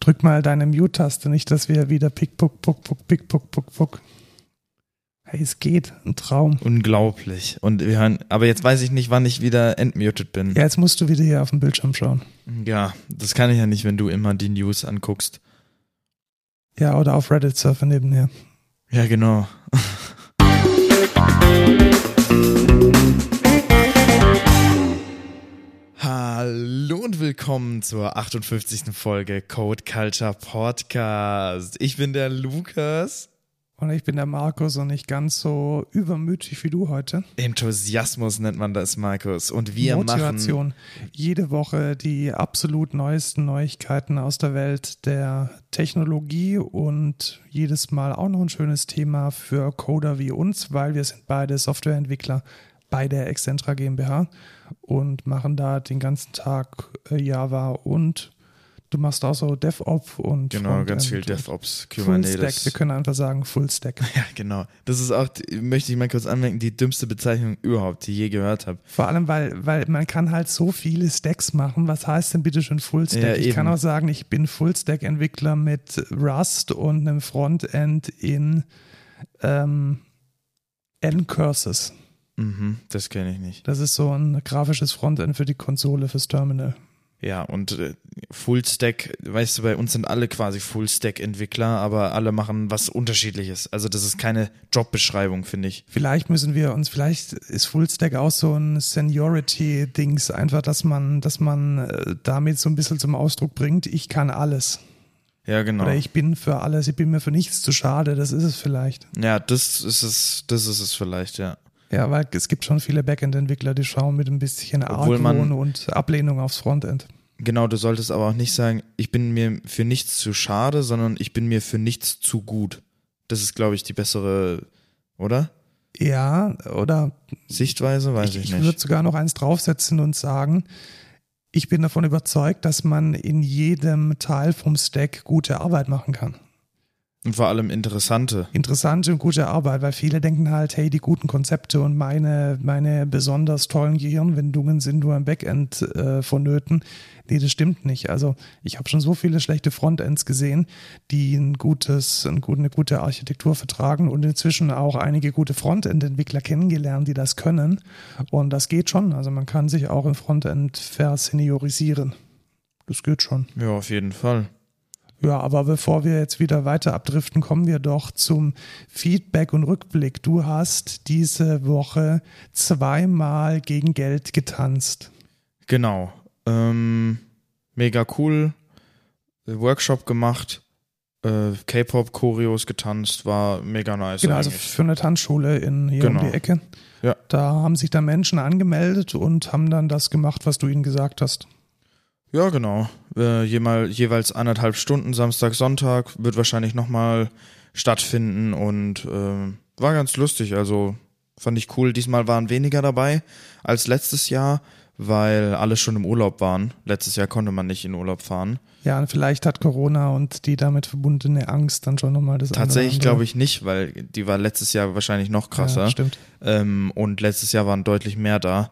Drück mal deine Mute-Taste, nicht, dass wir wieder pick, puck, puck, puck, pick, puck, puck, puck. Hey, es geht. Ein Traum. Unglaublich. Und wir hören, aber jetzt weiß ich nicht, wann ich wieder entmutet bin. Ja, jetzt musst du wieder hier auf dem Bildschirm schauen. Ja, das kann ich ja nicht, wenn du immer die News anguckst. Ja, oder auf Reddit surfen nebenher. Ja, genau. Hallo und willkommen zur 58. Folge Code Culture Podcast. Ich bin der Lukas. Und ich bin der Markus und nicht ganz so übermütig wie du heute. Enthusiasmus nennt man das, Markus. Und wir Motivation. machen Jede Woche die absolut neuesten Neuigkeiten aus der Welt der Technologie und jedes Mal auch noch ein schönes Thema für Coder wie uns, weil wir sind beide Softwareentwickler bei der Excentra GmbH und machen da den ganzen Tag äh, Java und du machst auch so DevOps und genau Frontend ganz viel DevOps, Full Stack. Kubernetes. Wir können einfach sagen Full Stack. Ja, genau. Das ist auch, möchte ich mal kurz anmerken, die dümmste Bezeichnung überhaupt, die ich je gehört habe. Vor allem, weil, weil man kann halt so viele Stacks machen. Was heißt denn bitte schon Full Stack? Ja, ich eben. kann auch sagen, ich bin Full Stack Entwickler mit Rust und einem Frontend in ähm, N-Curses. Mhm, das kenne ich nicht. Das ist so ein grafisches Frontend für die Konsole, fürs Terminal. Ja, und äh, Fullstack, weißt du, bei uns sind alle quasi Fullstack-Entwickler, aber alle machen was Unterschiedliches. Also das ist keine Jobbeschreibung, finde ich. Vielleicht müssen wir uns, vielleicht ist Full Stack auch so ein Seniority-Dings, einfach, dass man, dass man äh, damit so ein bisschen zum Ausdruck bringt, ich kann alles. Ja, genau. Oder ich bin für alles, ich bin mir für nichts zu schade, das ist es vielleicht. Ja, das ist es, das ist es vielleicht, ja. Ja, weil es gibt schon viele Backend-Entwickler, die schauen mit ein bisschen Argwohn und Ablehnung aufs Frontend. Genau, du solltest aber auch nicht sagen, ich bin mir für nichts zu schade, sondern ich bin mir für nichts zu gut. Das ist, glaube ich, die bessere, oder? Ja, oder Sichtweise, weiß ich, ich, ich nicht. würde sogar noch eins draufsetzen und sagen, ich bin davon überzeugt, dass man in jedem Teil vom Stack gute Arbeit machen kann. Und vor allem interessante. Interessante und gute Arbeit, weil viele denken halt, hey, die guten Konzepte und meine, meine besonders tollen Gehirnwindungen sind nur im Backend äh, vonnöten. Nee, das stimmt nicht. Also ich habe schon so viele schlechte Frontends gesehen, die ein gutes, ein gut, eine gute Architektur vertragen und inzwischen auch einige gute Frontend-Entwickler kennengelernt, die das können. Und das geht schon. Also man kann sich auch im Frontend verseniorisieren. Das geht schon. Ja, auf jeden Fall. Ja, aber bevor wir jetzt wieder weiter abdriften, kommen wir doch zum Feedback und Rückblick. Du hast diese Woche zweimal gegen Geld getanzt. Genau. Ähm, mega cool. Workshop gemacht. Äh, K-Pop-Choreos getanzt. War mega nice. Genau, also eigentlich. für eine Tanzschule in hier Genau. um die Ecke. Ja. Da haben sich dann Menschen angemeldet und haben dann das gemacht, was du ihnen gesagt hast. Ja, genau. Äh, jeweils anderthalb Stunden, Samstag, Sonntag, wird wahrscheinlich nochmal stattfinden und ähm, war ganz lustig. Also fand ich cool. Diesmal waren weniger dabei als letztes Jahr, weil alle schon im Urlaub waren. Letztes Jahr konnte man nicht in Urlaub fahren. Ja, und vielleicht hat Corona und die damit verbundene Angst dann schon nochmal das Tatsächlich glaube ich nicht, weil die war letztes Jahr wahrscheinlich noch krasser. Ja, stimmt. Ähm, und letztes Jahr waren deutlich mehr da.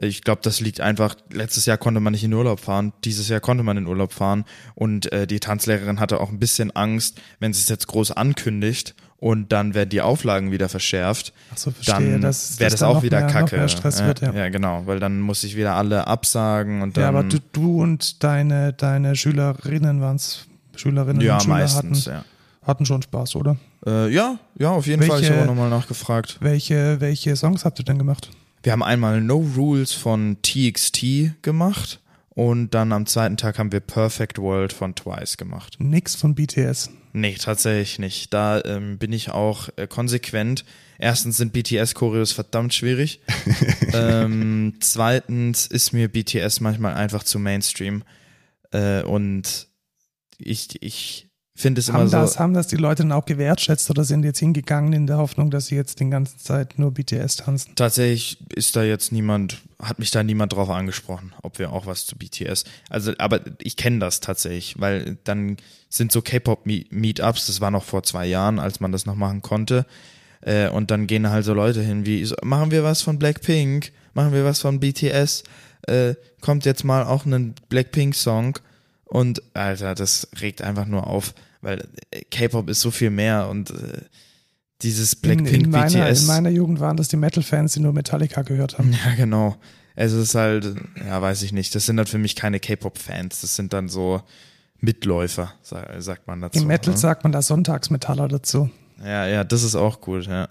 Ich glaube, das liegt einfach, letztes Jahr konnte man nicht in Urlaub fahren, dieses Jahr konnte man in Urlaub fahren und äh, die Tanzlehrerin hatte auch ein bisschen Angst, wenn sie es jetzt groß ankündigt und dann werden die Auflagen wieder verschärft, Ach so, verstehe. dann wäre dass das dann auch wieder mehr, kacke. ja, wird, ja. ja, genau, weil dann muss ich wieder alle absagen und dann. Ja, aber du, du und deine, deine Schülerinnen waren es, Schülerinnen ja, und Schüler meistens, hatten, ja. hatten schon Spaß, oder? Äh, ja, ja, auf jeden Fall. Ich Welche- habe nochmal nachgefragt. Welche, welche Songs habt ihr denn gemacht? Wir haben einmal No Rules von TXT gemacht und dann am zweiten Tag haben wir Perfect World von Twice gemacht. Nix von BTS. Nee, tatsächlich nicht. Da ähm, bin ich auch äh, konsequent. Erstens sind BTS-Choreos verdammt schwierig. ähm, zweitens ist mir BTS manchmal einfach zu Mainstream. Äh, und ich, ich finde es immer Haben so. das, haben das die Leute dann auch gewertschätzt oder sind jetzt hingegangen in der Hoffnung, dass sie jetzt die ganze Zeit nur BTS tanzen? Tatsächlich ist da jetzt niemand, hat mich da niemand drauf angesprochen, ob wir auch was zu BTS. Also, aber ich kenne das tatsächlich, weil dann sind so K-Pop-Meetups, das war noch vor zwei Jahren, als man das noch machen konnte. Äh, und dann gehen halt so Leute hin wie, so, machen wir was von Blackpink, machen wir was von BTS, äh, kommt jetzt mal auch ein Blackpink-Song. Und Alter, das regt einfach nur auf, weil äh, K-Pop ist so viel mehr und äh, dieses Blackpink in, in meiner, BTS. In meiner Jugend waren das die Metal-Fans, die nur Metallica gehört haben. Ja, genau. Es ist halt, ja, weiß ich nicht. Das sind halt für mich keine K-Pop-Fans. Das sind dann so Mitläufer, sagt man dazu. Im Metal ne? sagt man da Sonntagsmetaller dazu. Ja, ja, das ist auch gut, ja.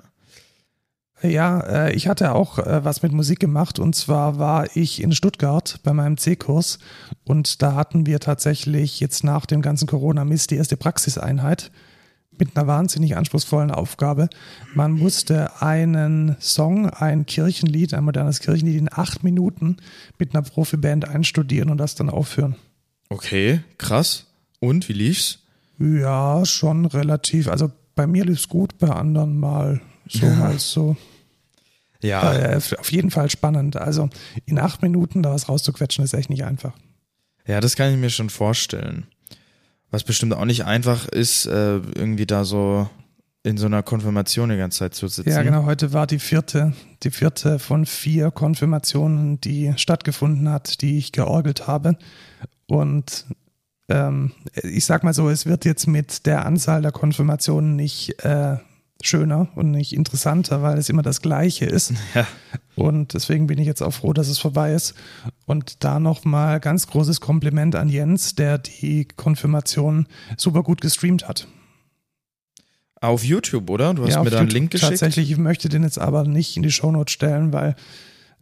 Ja, äh, ich hatte auch äh, was mit Musik gemacht und zwar war ich in Stuttgart bei meinem C-Kurs und da hatten wir tatsächlich jetzt nach dem ganzen Corona-Mist die erste Praxiseinheit mit einer wahnsinnig anspruchsvollen Aufgabe. Man musste einen Song, ein Kirchenlied, ein modernes Kirchenlied in acht Minuten mit einer Profiband einstudieren und das dann aufführen. Okay, krass. Und wie lief's? Ja, schon relativ. Also bei mir lief's gut, bei anderen mal so Ja. mal so. Ja, Äh, auf jeden Fall spannend. Also in acht Minuten da was rauszuquetschen ist echt nicht einfach. ja, das kann ich mir schon vorstellen. Was bestimmt auch nicht einfach ist, äh, irgendwie da so in so einer Konfirmation die ganze Zeit zu sitzen. Ja, genau. Heute war die vierte, die vierte von vier Konfirmationen, die stattgefunden hat, die ich georgelt habe. Und ähm, ich sag mal so, es wird jetzt mit der Anzahl der Konfirmationen nicht äh, schöner und nicht interessanter, weil es immer das Gleiche ist. Ja. Und deswegen bin ich jetzt auch froh, dass es vorbei ist. Und da nochmal ganz großes Kompliment an Jens, der die Konfirmation super gut gestreamt hat. Auf YouTube, oder? Du hast Ja, mir da einen YouTube Link geschickt. Tatsächlich, ich möchte den jetzt aber nicht in die Shownote stellen, weil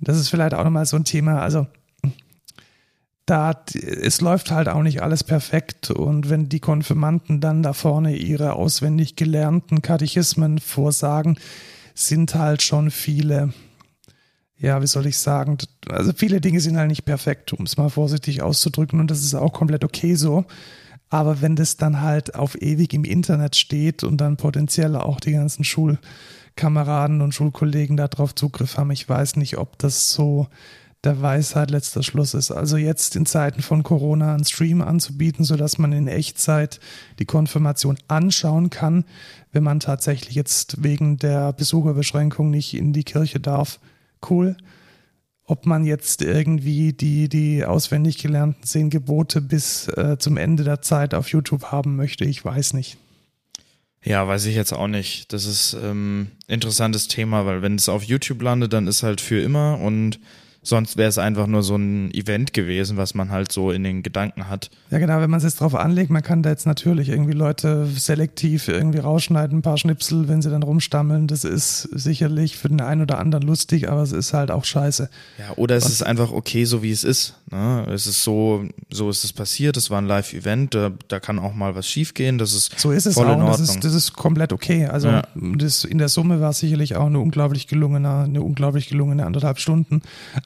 das ist vielleicht auch nochmal so ein Thema. Also da es läuft halt auch nicht alles perfekt und wenn die Konfirmanten dann da vorne ihre auswendig gelernten Katechismen vorsagen, sind halt schon viele, ja, wie soll ich sagen, also viele Dinge sind halt nicht perfekt, um es mal vorsichtig auszudrücken und das ist auch komplett okay so. Aber wenn das dann halt auf ewig im Internet steht und dann potenziell auch die ganzen Schulkameraden und Schulkollegen darauf Zugriff haben, ich weiß nicht, ob das so der Weisheit letzter Schluss ist. Also jetzt in Zeiten von Corona einen Stream anzubieten, sodass man in Echtzeit die Konfirmation anschauen kann, wenn man tatsächlich jetzt wegen der Besucherbeschränkung nicht in die Kirche darf. Cool. Ob man jetzt irgendwie die, die auswendig gelernten zehn Gebote bis äh, zum Ende der Zeit auf YouTube haben möchte, ich weiß nicht. Ja, weiß ich jetzt auch nicht. Das ist ähm, interessantes Thema, weil wenn es auf YouTube landet, dann ist halt für immer und sonst wäre es einfach nur so ein Event gewesen, was man halt so in den Gedanken hat. Ja, genau, wenn man es jetzt drauf anlegt, man kann da jetzt natürlich irgendwie Leute selektiv irgendwie rausschneiden, ein paar Schnipsel, wenn sie dann rumstammeln. Das ist sicherlich für den einen oder anderen lustig, aber es ist halt auch scheiße. Ja, oder es ist einfach okay, so wie es ist. Ne? Es ist so, so ist es passiert. Es war ein Live-Event. Da, da kann auch mal was schiefgehen. Das ist So ist es voll auch. in und Das Ordnung. ist, das ist komplett okay. Also Ja. das, in der Summe war es sicherlich auch eine unglaublich gelungene, eine unglaublich gelungene anderthalb Stunden.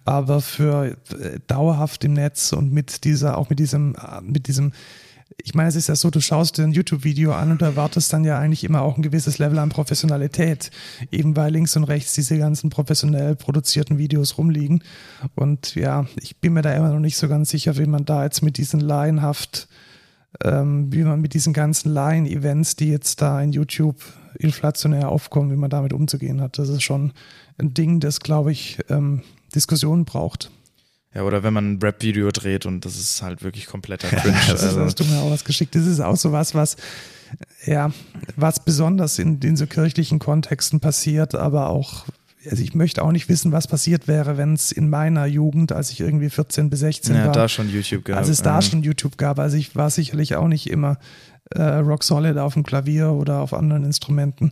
Aber für äh, dauerhaft im Netz und mit dieser, auch mit diesem, äh, mit diesem, ich meine, es ist ja so, du schaust dir ein YouTube-Video an und erwartest dann ja eigentlich immer auch ein gewisses Level an Professionalität, eben weil links und rechts diese ganzen professionell produzierten Videos rumliegen. Und ja, ich bin mir da immer noch nicht so ganz sicher, wie man da jetzt mit diesen laienhaft ähm, wie man mit diesen ganzen Line-Events, die jetzt da in YouTube inflationär aufkommen, wie man damit umzugehen hat. Das ist schon ein Ding, das, glaube ich, ähm, Diskussionen braucht. Ja, oder wenn man ein Rap-Video dreht und das ist halt wirklich kompletter Cringe. das ist, also, hast du mir auch was geschickt. Das ist auch so was, was, ja, was besonders in, in so kirchlichen Kontexten passiert, aber auch, also ich möchte auch nicht wissen, was passiert wäre, wenn es in meiner Jugend, als ich irgendwie 14 bis 16 ja, war, da schon YouTube gehabt. als es da ja. schon YouTube gab. Also ich war sicherlich auch nicht immer äh, rock solid auf dem Klavier oder auf anderen Instrumenten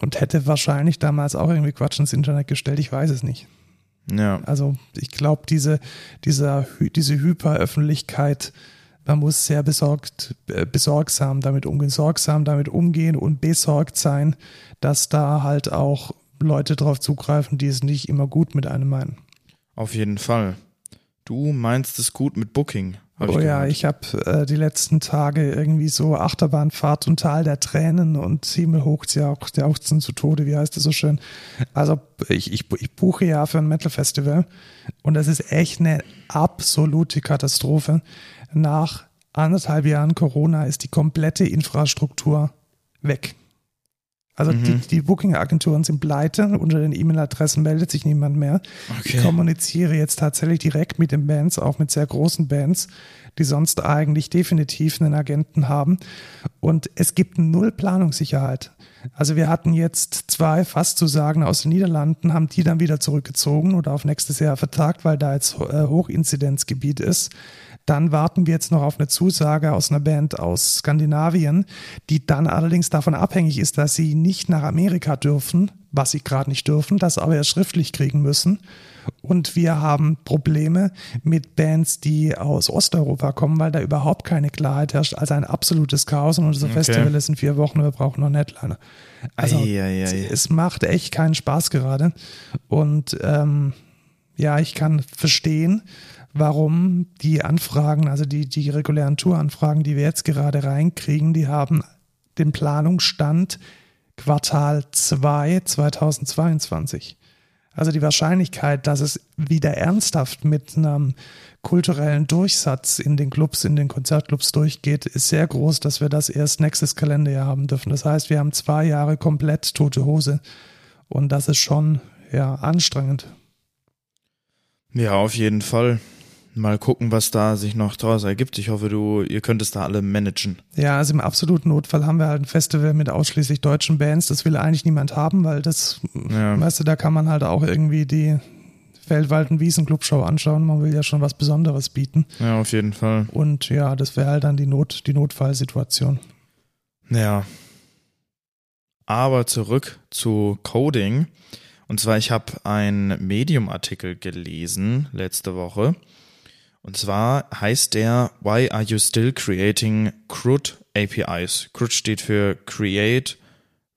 und hätte wahrscheinlich damals auch irgendwie Quatsch ins Internet gestellt. Ich weiß es nicht. Ja. Also ich glaube, diese, dieser, diese Hyperöffentlichkeit, man muss sehr besorgt, äh, besorgsam damit umgehen, sorgsam damit umgehen und besorgt sein, dass da halt auch Leute drauf zugreifen, die es nicht immer gut mit einem meinen. Auf jeden Fall. Du meinst es gut mit Booking. Hab oh ja, gehört. ich habe äh, die letzten Tage irgendwie so Achterbahnfahrt und Tal der Tränen und himmelhoch jauchzen zu Tode, wie heißt das so schön? Also ich, ich, ich buche ja für ein Metal-Festival und das ist echt eine absolute Katastrophe. Nach anderthalb Jahren Corona ist die komplette Infrastruktur weg. Also die, die Booking-Agenturen sind pleite, unter den E-Mail-Adressen meldet sich niemand mehr. Ich Okay. kommuniziere jetzt tatsächlich direkt mit den Bands, auch mit sehr großen Bands, die sonst eigentlich definitiv einen Agenten haben. Und es gibt null Planungssicherheit. Also wir hatten jetzt zwei fast zu sagen aus den Niederlanden, haben die dann wieder zurückgezogen oder auf nächstes Jahr vertagt, weil da jetzt äh, Hochinzidenzgebiet ist. Dann warten wir jetzt noch auf eine Zusage aus einer Band aus Skandinavien, die dann allerdings davon abhängig ist, dass sie nicht nach Amerika dürfen, was sie gerade nicht dürfen, das aber erst schriftlich kriegen müssen. Und wir haben Probleme mit Bands, die aus Osteuropa kommen, weil da überhaupt keine Klarheit herrscht. Also ein absolutes Chaos und unser okay. Festival ist in vier Wochen, wir brauchen noch einen Headliner. Also ei, ei, ei. es macht echt keinen Spaß gerade. Und ähm, ja, ich kann verstehen, warum die Anfragen, also die, die regulären Touranfragen, die wir jetzt gerade reinkriegen, die haben den Planungsstand Quartal 2 2022. Also die Wahrscheinlichkeit, dass es wieder ernsthaft mit einem kulturellen Durchsatz in den Clubs, in den Konzertclubs durchgeht, ist sehr groß, dass wir das erst nächstes Kalenderjahr haben dürfen. Das heißt, wir haben zwei Jahre komplett tote Hose und das ist schon ja anstrengend. Ja, auf jeden Fall mal gucken, was da sich noch draus ergibt. Ich hoffe, du, ihr könnt es da alle managen. Ja, also im absoluten Notfall haben wir halt ein Festival mit ausschließlich deutschen Bands. Das will eigentlich niemand haben, weil das, ja. weißt du, da kann man halt auch irgendwie die Feldwald- und Wiesen-Clubshow anschauen. Man will ja schon was Besonderes bieten. Ja, auf jeden Fall. Und ja, das wäre halt dann die Not, die Notfallsituation. Ja. Aber zurück zu Coding. Und zwar, ich habe einen Medium-Artikel gelesen letzte Woche und zwar heißt der Why are you still creating CRUD APIs? CRUD steht für Create,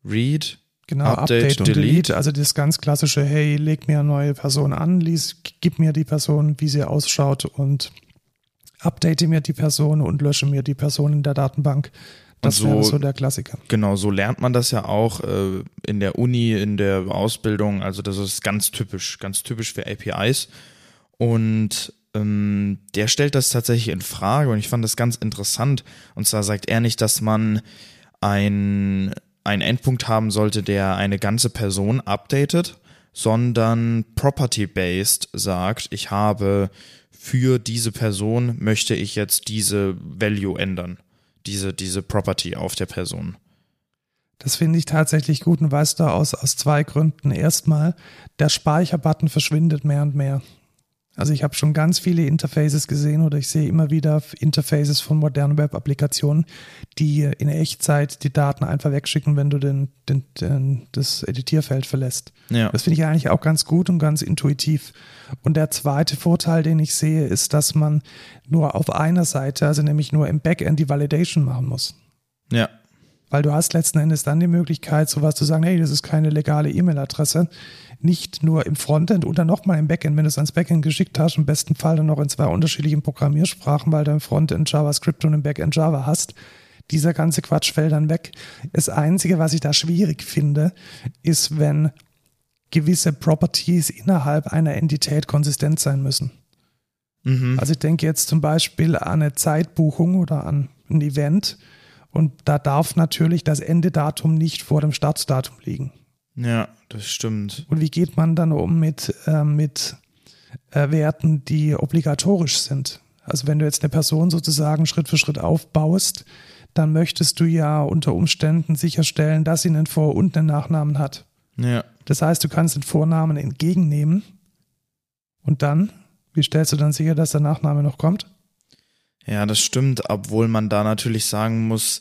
Read, Genau, Update, Update und delete. delete. Also das ganz klassische, hey, leg mir eine neue Person an, lies, gib mir die Person, wie sie ausschaut und update mir die Person und lösche mir die Person in der Datenbank. Das so, wäre so der Klassiker. Genau, so lernt man das ja auch äh, in der Uni, in der Ausbildung. Also das ist ganz typisch, ganz typisch für APIs. Und ähm, der stellt das tatsächlich in Frage und ich fand das ganz interessant. Und zwar sagt er nicht, dass man ein, einen Endpunkt haben sollte, der eine ganze Person updatet, sondern property-based sagt, ich habe für diese Person möchte ich jetzt diese Value ändern, diese, diese Property auf der Person. Das finde ich tatsächlich gut und weißt du aus, aus zwei Gründen. Erstmal, der Speicherbutton verschwindet mehr und mehr. Also ich habe schon ganz viele Interfaces gesehen oder ich sehe immer wieder Interfaces von modernen Web-Applikationen, die in Echtzeit die Daten einfach wegschicken, wenn du den, den, den das Editierfeld verlässt. Ja. Das finde ich eigentlich auch ganz gut und ganz intuitiv. Und der zweite Vorteil, den ich sehe, ist, dass man nur auf einer Seite, also nämlich nur im Backend die Validation machen muss. Ja. Weil du hast letzten Endes dann die Möglichkeit, sowas zu sagen, hey, das ist keine legale E-Mail-Adresse nicht nur im Frontend oder nochmal im Backend, wenn du es ans Backend geschickt hast, im besten Fall dann noch in zwei unterschiedlichen Programmiersprachen, weil du im Frontend JavaScript und im Backend Java hast. Dieser ganze Quatsch fällt dann weg. Das Einzige, was ich da schwierig finde, ist, wenn gewisse Properties innerhalb einer Entität konsistent sein müssen. Mhm. Also ich denke jetzt zum Beispiel an eine Zeitbuchung oder an ein Event und da darf natürlich das Endedatum nicht vor dem Startdatum liegen. Ja, das stimmt. Und wie geht man dann um mit, äh, mit äh, Werten, die obligatorisch sind? Also wenn du jetzt eine Person sozusagen Schritt für Schritt aufbaust, dann möchtest du ja unter Umständen sicherstellen, dass sie einen Vor- und einen Nachnamen hat. Ja. Das heißt, du kannst den Vornamen entgegennehmen und dann, wie stellst du dann sicher, dass der Nachname noch kommt? Ja, das stimmt, obwohl man da natürlich sagen muss,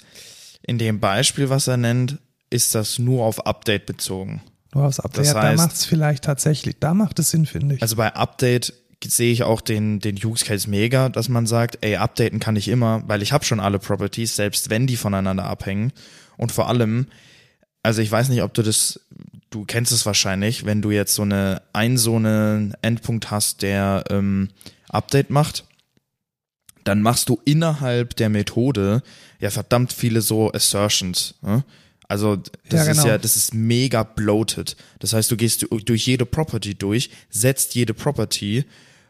in dem Beispiel, was er nennt, ist das nur auf Update bezogen. Nur aufs Update. Das heißt, da macht es vielleicht tatsächlich, da macht es Sinn, finde ich. Also bei Update sehe ich auch den, den Use Case mega, dass man sagt, ey, updaten kann ich immer, weil ich habe schon alle Properties, selbst wenn die voneinander abhängen. Und vor allem, also ich weiß nicht, ob du das, du kennst es wahrscheinlich, wenn du jetzt so eine, ein so einen Endpunkt hast, der ähm, Update macht, dann machst du innerhalb der Methode ja verdammt viele so Assertions. Ne? Also das ja, genau. ist ja, das ist mega bloated. Das heißt, du gehst durch jede Property durch, setzt jede Property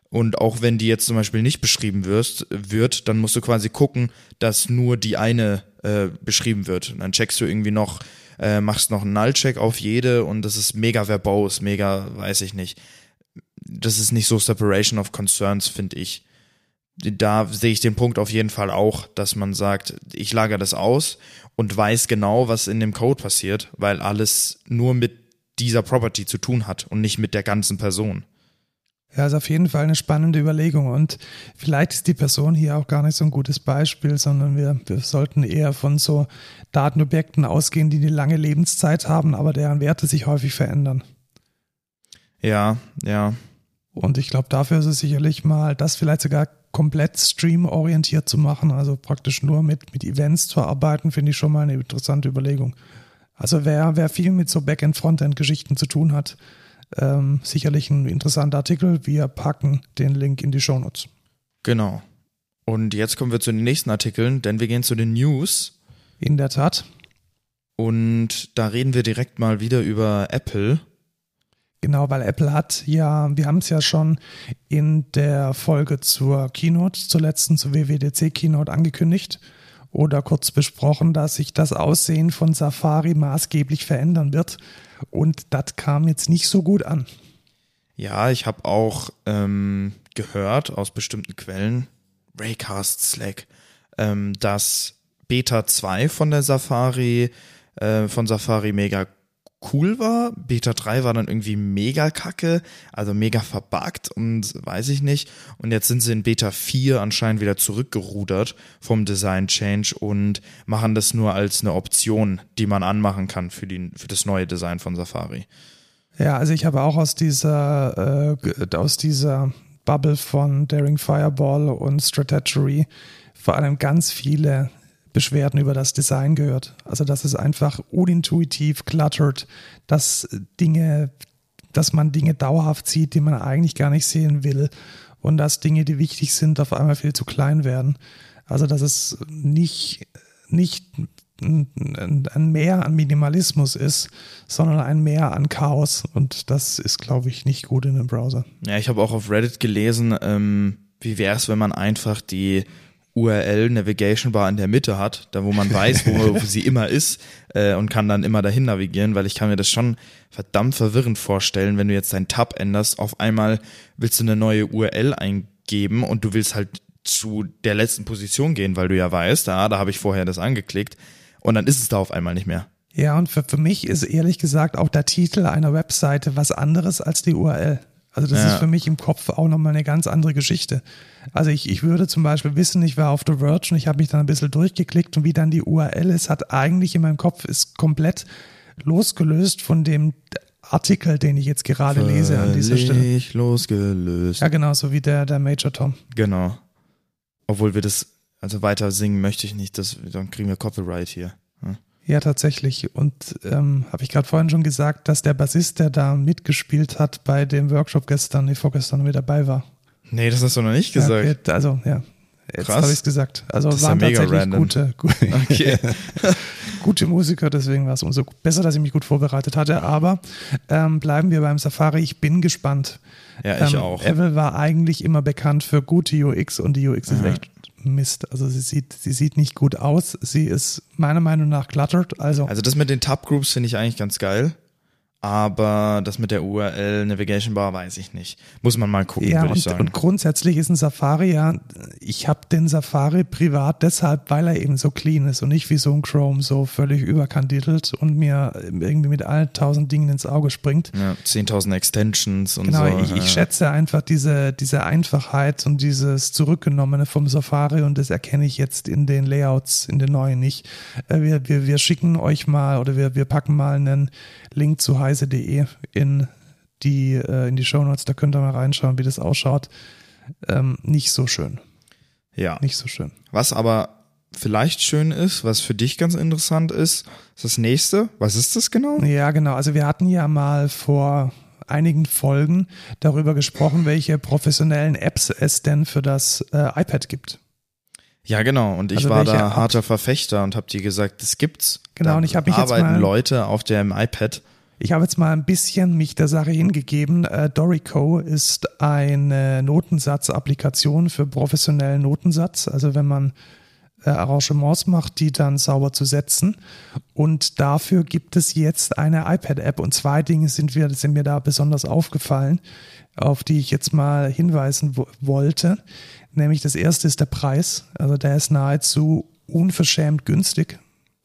und auch wenn die jetzt zum Beispiel nicht beschrieben wirst, wird, dann musst du quasi gucken, dass nur die eine äh, beschrieben wird. Und dann checkst du irgendwie noch, äh, machst noch einen Null-Check auf jede und das ist mega verbose, mega, weiß ich nicht. Das ist nicht so Separation of Concerns, finde ich. Da sehe ich den Punkt auf jeden Fall auch, dass man sagt, ich lagere das aus und weiß genau, was in dem Code passiert, weil alles nur mit dieser Property zu tun hat und nicht mit der ganzen Person. Ja, ist auf jeden Fall eine spannende Überlegung und vielleicht ist die Person hier auch gar nicht so ein gutes Beispiel, sondern wir, wir sollten eher von so Datenobjekten ausgehen, die eine lange Lebenszeit haben, aber deren Werte sich häufig verändern. Ja, ja. Und ich glaube, dafür ist es sicherlich mal, das vielleicht sogar komplett streamorientiert zu machen, also praktisch nur mit, mit Events zu arbeiten, finde ich schon mal eine interessante Überlegung. Also wer, wer viel mit so Backend-Frontend-Geschichten zu tun hat, ähm, sicherlich ein interessanter Artikel. Wir packen den Link in die Shownotes. Genau. Und jetzt kommen wir zu den nächsten Artikeln, denn wir gehen zu den News. In der Tat. Und da reden wir direkt mal wieder über Apple. Genau, weil Apple hat ja, wir haben es ja schon in der Folge zur Keynote, zur letzten, zur WWDC Keynote angekündigt oder kurz besprochen, dass sich das Aussehen von Safari maßgeblich verändern wird. Und das kam jetzt nicht so gut an. Ja, ich habe auch ähm, gehört aus bestimmten Quellen, Raycast, Slack, ähm, dass Beta 2 von der Safari, äh, von Safari mega cool war. Beta 3 war dann irgendwie mega kacke, also mega verbuggt und weiß ich nicht. Und jetzt sind sie in Beta 4 anscheinend wieder zurückgerudert vom Design Change und machen das nur als eine Option, die man anmachen kann für, die, für das neue Design von Safari. Ja, also ich habe auch aus dieser, äh, aus dieser Bubble von Daring Fireball und Strategy vor allem ganz viele Beschwerden über das Design gehört. Also dass es einfach unintuitiv cluttert, dass Dinge, dass man Dinge dauerhaft sieht, die man eigentlich gar nicht sehen will und dass Dinge, die wichtig sind, auf einmal viel zu klein werden. Also dass es nicht, nicht ein Mehr an Minimalismus ist, sondern ein Mehr an Chaos. Und das ist, glaube ich, nicht gut in einem Browser. Ja, ich habe auch auf Reddit gelesen, ähm, wie wäre es, wenn man einfach die URL Navigation Bar in der Mitte hat, da wo man weiß, wo, sie immer ist äh, und kann dann immer dahin navigieren, weil ich kann mir das schon verdammt verwirrend vorstellen, wenn du jetzt deinen Tab änderst, auf einmal willst du eine neue URL eingeben und du willst halt zu der letzten Position gehen, weil du ja weißt, da, da habe ich vorher das angeklickt und dann ist es da auf einmal nicht mehr. Ja, und für, für mich ist ehrlich gesagt auch der Titel einer Webseite was anderes als die URL. Also das ja. ist für mich im Kopf auch nochmal eine ganz andere Geschichte. Also ich, ich würde zum Beispiel wissen, ich war auf The Verge und ich habe mich dann ein bisschen durchgeklickt und wie dann die URL ist, hat eigentlich in meinem Kopf ist komplett losgelöst von dem Artikel, den ich jetzt gerade Völlig lese an dieser Stelle. losgelöst. Ja, genau, so wie der, der Major Tom. Genau. Obwohl wir das, also weiter singen möchte ich nicht, das, dann kriegen wir Copyright hier. Ja, tatsächlich. Und ähm, habe ich gerade vorhin schon gesagt, dass der Bassist, der da mitgespielt hat bei dem Workshop gestern, nee, vorgestern mit dabei war. Nee, das hast du noch nicht gesagt. Ja, also, ja. Jetzt habe ich es gesagt. Also das waren ja tatsächlich random. gute, gute, okay. gute Musiker, deswegen war es umso besser, dass ich mich gut vorbereitet hatte. Aber ähm, bleiben wir beim Safari. Ich bin gespannt. Ja, ich ähm, auch. Apple war eigentlich immer bekannt für gute UX und die UX ist echt Mist. Also sie sieht, sie sieht nicht gut aus. Sie ist meiner Meinung nach cluttered. Also, also das mit den Tab Groups finde ich eigentlich ganz geil aber das mit der URL Navigation Bar weiß ich nicht. Muss man mal gucken, ja, würde ich sagen. Und grundsätzlich ist ein Safari ja, ich habe den Safari privat deshalb, weil er eben so clean ist und nicht wie so ein Chrome so völlig überkandidelt und mir irgendwie mit allen tausend Dingen ins Auge springt. Ja, 10.000 Extensions und genau, so. Genau, ich, ich schätze einfach diese, diese Einfachheit und dieses Zurückgenommene vom Safari und das erkenne ich jetzt in den Layouts, in den neuen nicht. Äh, wir, wir, wir schicken euch mal oder wir, wir packen mal einen Link zu heise.de in die, äh, in die Shownotes, da könnt ihr mal reinschauen, wie das ausschaut. Ähm, nicht so schön. Ja. Nicht so schön. Was aber vielleicht schön ist, was für dich ganz interessant ist, ist das nächste. Was ist das genau? Ja, genau. Also wir hatten ja mal vor einigen Folgen darüber gesprochen, welche professionellen Apps es denn für das äh, iPad gibt. Ja, genau. Und ich also war da harter Verfechter und habe dir gesagt, das gibt's. Genau, da und ich habe mich arbeiten jetzt mal, Leute auf dem iPad. Ich habe jetzt mal ein bisschen mich der Sache hingegeben. Äh, Dorico ist eine Notensatz-Applikation für professionellen Notensatz. Also wenn man äh, Arrangements macht, die dann sauber zu setzen. Und dafür gibt es jetzt eine iPad-App. Und zwei Dinge sind, wir, sind mir da besonders aufgefallen, auf die ich jetzt mal hinweisen wollte. Nämlich das erste ist der Preis. Also der ist nahezu unverschämt günstig.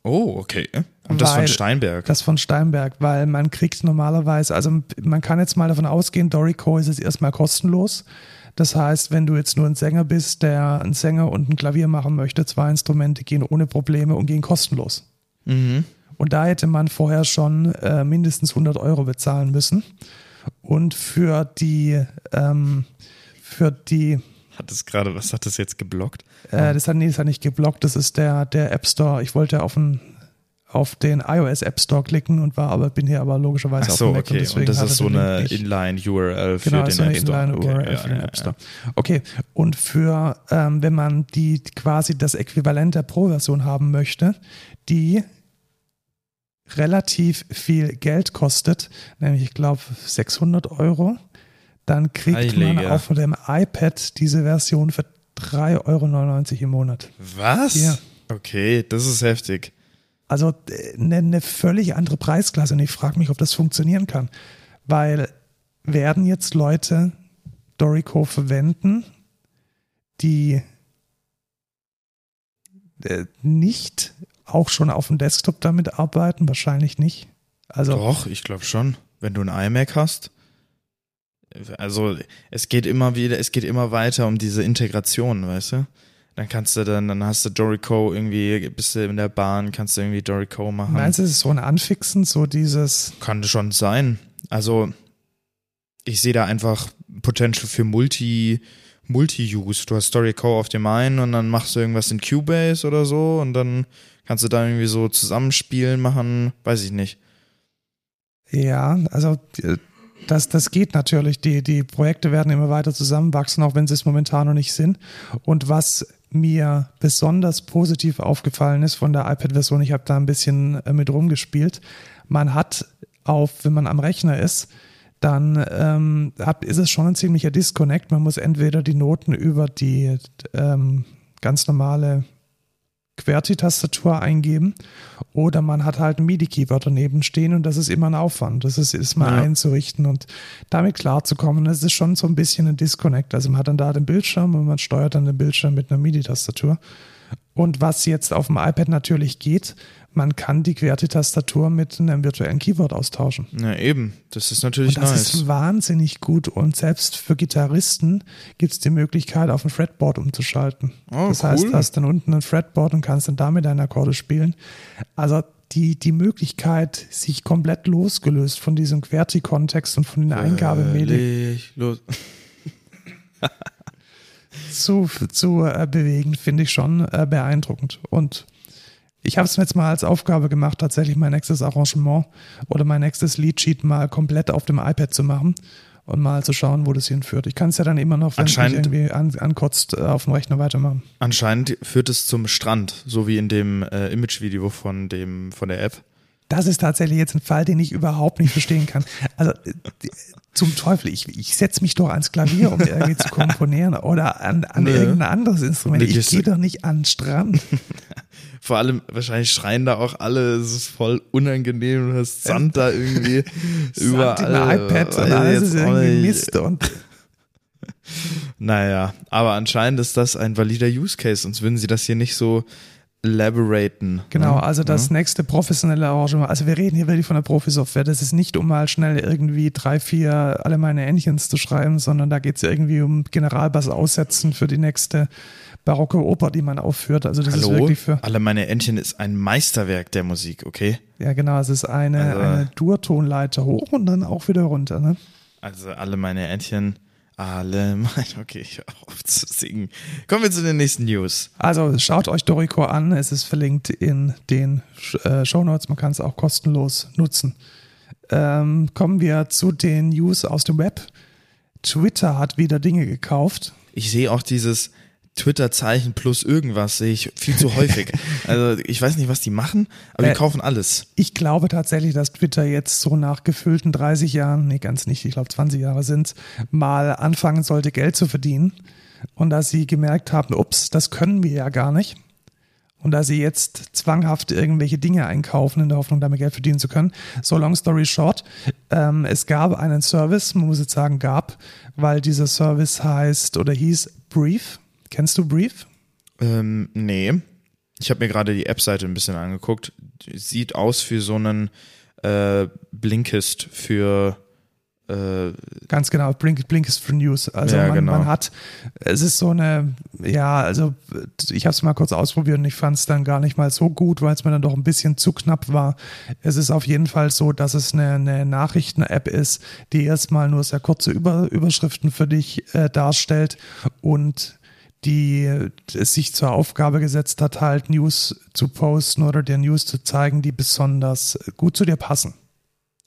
Oh, okay. Und das Weil- von Steinberg. Das von Steinberg, weil man kriegt normalerweise, also man kann jetzt mal davon ausgehen, Dorico ist es erstmal kostenlos. Das heißt, wenn du jetzt nur ein Sänger bist, der einen Sänger und ein Klavier machen möchte, zwei Instrumente gehen ohne Probleme und gehen kostenlos. mhm. Und da hätte man vorher schon äh, mindestens 100 Euro bezahlen müssen. Und für die, ähm, für die, Hat es gerade, was hat das jetzt geblockt? äh, das hat, nee, das hat nicht geblockt, das ist der, der App Store. Ich wollte auf den, auf den iOS App Store klicken und war aber, bin hier aber logischerweise Ach auf so, dem Mac okay. deswegen Und das ist so eine Link nicht. Inline-URL für Genau, den so eine App Store. Inline-URL Okay, für ja, den ja, App Store. Okay, und für, ähm, wenn man die quasi das Äquivalent der Pro-Version haben möchte, die relativ viel Geld kostet, nämlich ich glaube 600 Euro, dann kriegt man Heilige. auf dem iPad diese Version für 3,99 Euro im Monat. Was? Ja. Okay, das ist heftig. Also äh, eine, eine völlig andere Preisklasse und ich frage mich, ob das funktionieren kann. Weil werden jetzt Leute Dorico verwenden, die äh, nicht auch schon auf dem Desktop damit arbeiten? Wahrscheinlich nicht. Also Doch, ich glaube schon. Wenn du ein iMac hast. Also es geht immer wieder, es geht immer weiter um diese Integration, weißt du? Dann kannst du dann, dann hast du Dorico irgendwie, bist du in der Bahn, kannst du irgendwie Dorico machen. meinst du, es ist so ein Anfixen, so dieses, Kann schon sein. Also ich sehe da einfach Potential für Multi, Multi-Use. Du hast Storyco auf dem einen und dann machst du irgendwas in Cubase oder so und dann kannst du da irgendwie so Zusammenspielen machen, weiß ich nicht. Ja, also äh, das, das geht natürlich. Die, die Projekte werden immer weiter zusammenwachsen, auch wenn sie es momentan noch nicht sind. Und was mir besonders positiv aufgefallen ist von der iPad-Version, ich habe da ein bisschen äh, mit rumgespielt, man hat auf, wenn man am Rechner ist, dann ähm, hat, ist es schon ein ziemlicher Disconnect. Man muss entweder die Noten über die ähm, ganz normale QWERTY-Tastatur eingeben oder man hat halt ein MIDI-Keyboard daneben stehen und das ist immer ein Aufwand. Das ist, ist mal Ja. einzurichten und damit klarzukommen. Das ist schon so ein bisschen ein Disconnect. Also man hat dann da den Bildschirm und man steuert dann den Bildschirm mit einer MIDI-Tastatur. Und was jetzt auf dem iPad natürlich geht, man kann die QWERTY-Tastatur mit einem virtuellen Keyboard austauschen. Na eben, das ist natürlich Und das nice. ist wahnsinnig gut. Und selbst für Gitarristen gibt es die Möglichkeit, auf ein Fretboard umzuschalten. Oh, das heißt, cool. du hast dann unten ein Fretboard und kannst dann damit deine Akkorde spielen. Also die, die Möglichkeit, sich komplett losgelöst von diesem QWERTY-Kontext und von den Eingabemedien los. zu, zu äh, bewegen, finde ich schon äh, beeindruckend. Und ich habe es mir jetzt mal als Aufgabe gemacht, tatsächlich mein nächstes Arrangement oder mein nächstes Liedsheet mal komplett auf dem iPad zu machen und mal zu schauen, wo das hinführt. Ich kann es ja dann immer noch, wenn es mich irgendwie an, ankotzt, äh, auf dem Rechner weitermachen. Anscheinend führt es zum Strand, so wie in dem äh, Image-Video von dem von der App. Das ist tatsächlich jetzt ein Fall, den ich überhaupt nicht verstehen kann. Also äh, zum Teufel, ich, ich setze mich doch ans Klavier, um irgendwie zu komponieren oder an, an Nö. irgendein anderes Instrument. Ich gehe doch nicht an den Strand. Vor allem, wahrscheinlich schreien da auch alle, es ist voll unangenehm, du hast Sand da irgendwie überall. Sand im iPad und alles ist irgendwie. Mist und Naja, aber anscheinend ist das ein valider Use Case, sonst würden sie das hier nicht so elaboraten. Genau, ne? also das Ja. nächste professionelle Arrangement. Also wir reden hier wirklich von der Profisoftware. Das ist nicht, um mal schnell irgendwie drei, vier alle meine Entchens zu schreiben, sondern da geht es irgendwie um Generalbass aussetzen für die nächste barocke Oper, die man aufführt. Also das ist Hallo? wirklich für, Alle meine Entchen ist ein Meisterwerk der Musik, okay? ja genau, es ist eine, Also- eine Durtonleiter hoch und dann auch wieder runter. Ne? Also alle meine Entchen, alle meine, okay, ich höre auf zu singen. Kommen wir zu den nächsten News. Also schaut euch Dorico an. Es ist verlinkt in den äh, Show Notes. Man kann es auch kostenlos nutzen. Ähm, kommen wir zu den News aus dem Web. Twitter hat wieder Dinge gekauft. Ich sehe auch dieses Twitter-Zeichen plus irgendwas, sehe ich viel zu häufig. also ich weiß nicht, was die machen, aber die Äh, kaufen alles. Ich glaube tatsächlich, dass Twitter jetzt so nach gefühlten 30 Jahren, nee, ganz nicht, ich glaube 20 Jahre sind, mal anfangen sollte, Geld zu verdienen. Und dass sie gemerkt haben, ups, das können wir ja gar nicht. und da sie jetzt zwanghaft irgendwelche Dinge einkaufen, in der Hoffnung, damit Geld verdienen zu können. So long story short, ähm, es gab einen Service, man muss jetzt sagen gab, weil dieser Service heißt oder hieß Brief. Kennst du Brief? Ähm, nee. Ich habe mir gerade die App-Seite ein bisschen angeguckt. Sieht aus wie so einen äh, Blinkist für äh, Ganz genau, Blink, Blinkist for News. Also ja, man, genau. man, hat, es ist so eine, ja, also ich habe es mal kurz ausprobiert und ich fand es dann gar nicht mal so gut, weil es mir dann doch ein bisschen zu knapp war. Es ist auf jeden Fall so, dass es eine, eine Nachrichten-App ist, die erstmal nur sehr kurze Über, Überschriften für dich äh, darstellt und die es sich zur Aufgabe gesetzt hat, halt News zu posten oder dir News zu zeigen, die besonders gut zu dir passen.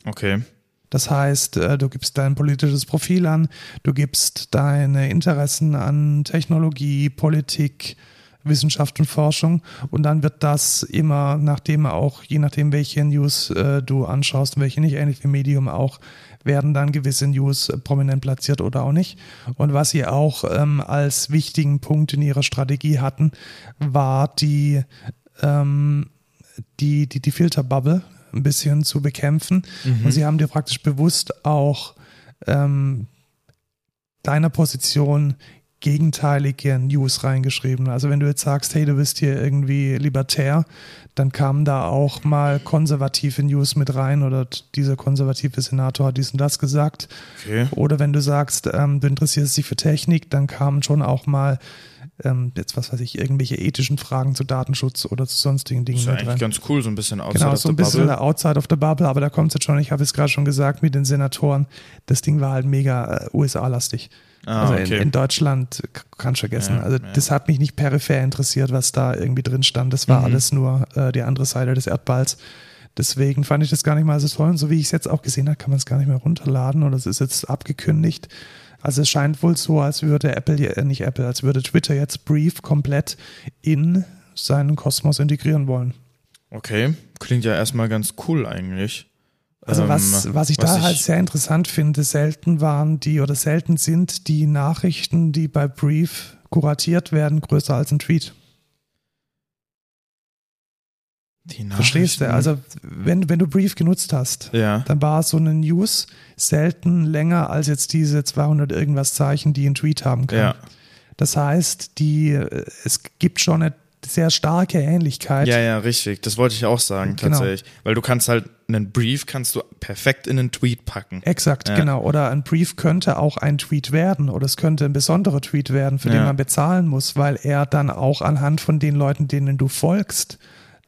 Okay. Das heißt, äh, du gibst dein politisches Profil an, du gibst deine Interessen an Technologie, Politik, Wissenschaft und Forschung und dann wird das immer, nachdem auch, je nachdem, welche News äh, du anschaust und welche nicht, ähnlich wie Medium auch, werden dann gewisse News äh, prominent platziert oder auch nicht. Und was sie auch ähm, als wichtigen Punkt in ihrer Strategie hatten, war die, ähm, die, die, die Filterbubble, ein bisschen zu bekämpfen. Mhm. Und sie haben dir praktisch bewusst auch ähm, deiner Position gegenteilige News reingeschrieben. Also wenn du jetzt sagst, hey, du bist hier irgendwie libertär, dann kamen da auch mal konservative News mit rein oder dieser konservative Senator hat dies und das gesagt. Okay. Oder wenn du sagst, ähm, du interessierst dich für Technik, dann kamen schon auch mal ähm, jetzt was weiß ich, irgendwelche ethischen Fragen zu Datenschutz oder zu sonstigen Dingen. Das ist ja eigentlich ganz cool, so ein bisschen outside genau, so ein bisschen Bubble. outside of the bubble, aber da kommt es jetzt schon, ich habe es gerade schon gesagt, mit den Senatoren, das Ding war halt mega äh, USA-lastig. Ah, also okay. in, in, Deutschland kannst du vergessen. Ja, also ja. das hat mich nicht peripher interessiert, was da irgendwie drin stand. Das war Mhm. alles nur äh, die andere Seite des Erdballs. Deswegen fand ich das gar nicht mal so toll. Und so wie ich es jetzt auch gesehen habe, kann man es gar nicht mehr runterladen oder es ist jetzt abgekündigt. Also es scheint wohl so, als würde Apple, äh, nicht Apple, als würde Twitter jetzt Brief komplett in seinen Kosmos integrieren wollen. Okay, klingt ja erstmal ganz cool eigentlich. Also Ähm, was, was ich was da ich- halt sehr interessant finde, selten waren die oder selten sind die Nachrichten, die bei Brief kuratiert werden, größer als ein Tweet. Die Verstehst du? Also wenn, wenn du Brief genutzt hast, Ja. dann war so eine News selten länger als jetzt diese 200 irgendwas Zeichen, die ein Tweet haben kann. Ja. Das heißt, die, äh, es gibt schon eine sehr starke Ähnlichkeit. Ja, ja, richtig. Das wollte ich auch sagen, Genau. tatsächlich. Weil du kannst halt einen Brief kannst du perfekt in einen Tweet packen. Exakt, Ja. genau. Oder ein Brief könnte auch ein Tweet werden oder es könnte ein besonderer Tweet werden, für den Ja. man bezahlen muss, weil er dann auch anhand von den Leuten, denen du folgst,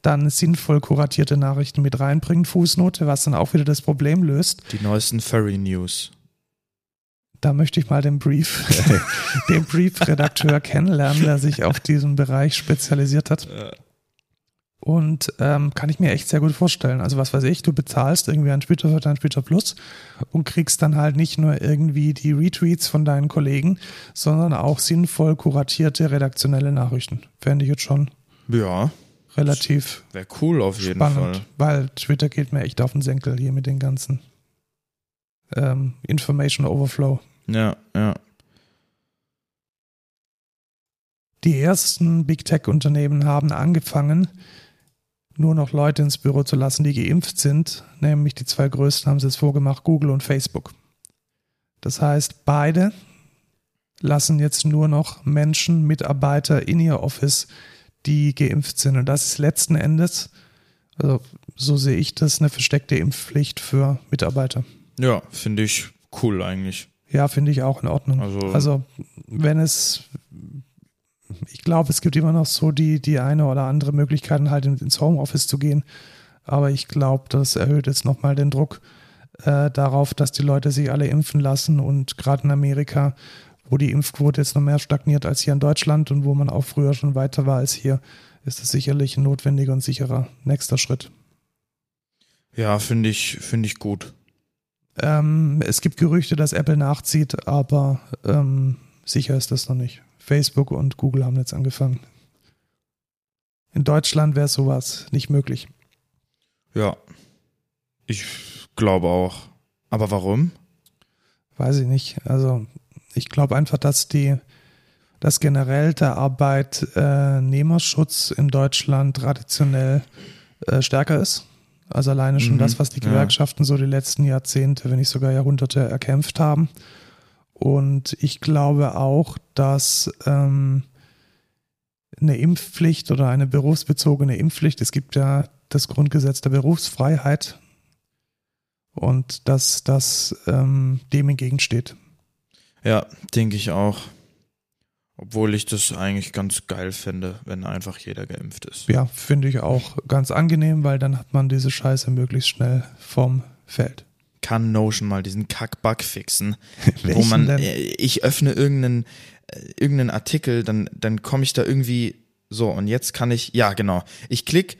dann sinnvoll kuratierte Nachrichten mit reinbringt, Fußnote, was dann auch wieder das Problem löst. Die neuesten Furry News. Da möchte ich mal den Brief, den Brief-Redakteur kennenlernen, der sich auf diesen Bereich spezialisiert hat. Und ähm, kann ich mir echt sehr gut vorstellen. Also was weiß ich, du bezahlst irgendwie ein Twitter für dein Twitter Plus und kriegst dann halt nicht nur irgendwie die Retweets von deinen Kollegen, sondern auch sinnvoll kuratierte redaktionelle Nachrichten. Fände ich jetzt schon Ja, relativ wäre cool auf jeden spannend, Fall. weil Twitter geht mir echt auf den Senkel hier mit den ganzen ähm, Information Overflow. Ja, ja. Die ersten Big Tech-Unternehmen haben angefangen, nur noch Leute ins Büro zu lassen, die geimpft sind. Nämlich die zwei größten haben es jetzt vorgemacht, Google und Facebook. Das heißt, beide lassen jetzt nur noch Menschen, Mitarbeiter in ihr Office, die geimpft sind. Und das ist letzten Endes, also so sehe ich das, eine versteckte Impfpflicht für Mitarbeiter. Ja, finde ich cool eigentlich. Ja, finde ich auch in Ordnung. Also- Also, wenn es, ich glaube, es gibt immer noch so die, die eine oder andere Möglichkeit, halt in- ins Homeoffice zu gehen. Aber ich glaube, das erhöht jetzt nochmal den Druck äh, darauf, dass die Leute sich alle impfen lassen. Und gerade in Amerika, wo die Impfquote jetzt noch mehr stagniert als hier in Deutschland und wo man auch früher schon weiter war als hier, ist es sicherlich ein notwendiger und sicherer nächster Schritt. Ja, finde ich, finde ich gut. Ähm, es gibt Gerüchte, dass Apple nachzieht, aber ähm, sicher ist das noch nicht. Facebook und Google haben jetzt angefangen. In Deutschland wäre sowas nicht möglich. Ja. Ich glaube auch. Aber warum? Weiß ich nicht. Also ich glaube einfach, dass die dass generell der Arbeitnehmerschutz in Deutschland traditionell äh, stärker ist. Also alleine schon Mhm, das, was die ja. Gewerkschaften so die letzten Jahrzehnte, wenn nicht sogar Jahrhunderte erkämpft haben. Und ich glaube auch, dass ähm, eine Impfpflicht oder eine berufsbezogene Impfpflicht, es gibt ja das Grundgesetz der Berufsfreiheit und dass das ähm, dem entgegensteht. Ja, denke ich auch. Obwohl ich das eigentlich ganz geil finde, wenn einfach jeder geimpft ist. Ja, finde ich auch ganz angenehm, weil dann hat man diese Scheiße möglichst schnell vom Feld. Kann Notion mal diesen Kack-Bug fixen, wo man, denn? äh, ich öffne irgendeinen, äh, irgendeinen Artikel, dann, dann komme ich da irgendwie so und jetzt kann ich, ja genau, ich klicke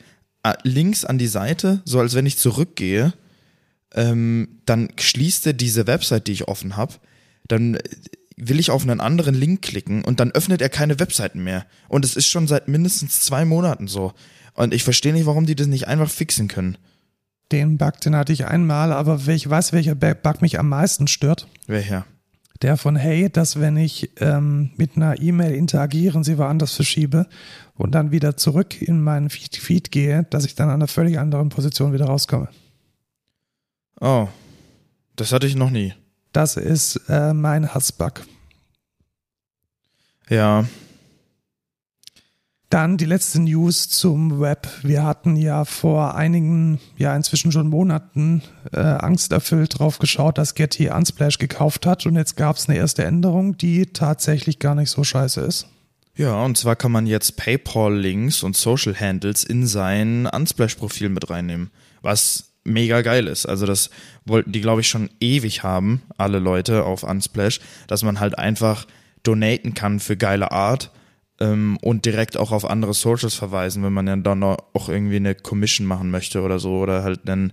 links an die Seite, so als wenn ich zurückgehe, ähm, dann schließt er diese Website, die ich offen habe, dann äh, will ich auf einen anderen Link klicken und dann öffnet er keine Webseiten mehr. Und es ist schon seit mindestens zwei Monaten so. Und ich verstehe nicht, warum die das nicht einfach fixen können. Den Bug, den hatte ich einmal, aber ich weiß, welcher Bug mich am meisten stört. Welcher? Der von Hey, dass wenn ich ähm, mit einer E-Mail interagiere und sie woanders verschiebe und dann wieder zurück in meinen Feed, Feed gehe, dass ich dann an einer völlig anderen Position wieder rauskomme. Oh, das hatte ich noch nie. Das ist äh, mein Hassbug. Ja, Dann die letzte News zum Web. Wir hatten ja vor einigen, ja inzwischen schon Monaten äh, angsterfüllt drauf geschaut, dass Getty Unsplash gekauft hat und jetzt gab es eine erste Änderung, die tatsächlich gar nicht so scheiße ist. Ja, und zwar kann man jetzt PayPal-Links und Social Handles in sein Unsplash-Profil mit reinnehmen, was mega geil ist. Also das wollten die, glaube ich, schon ewig haben, alle Leute auf Unsplash, dass man halt einfach donaten kann für geile Art ähm, und direkt auch auf andere Socials verweisen, wenn man ja dann auch irgendwie eine Commission machen möchte oder so oder halt einen,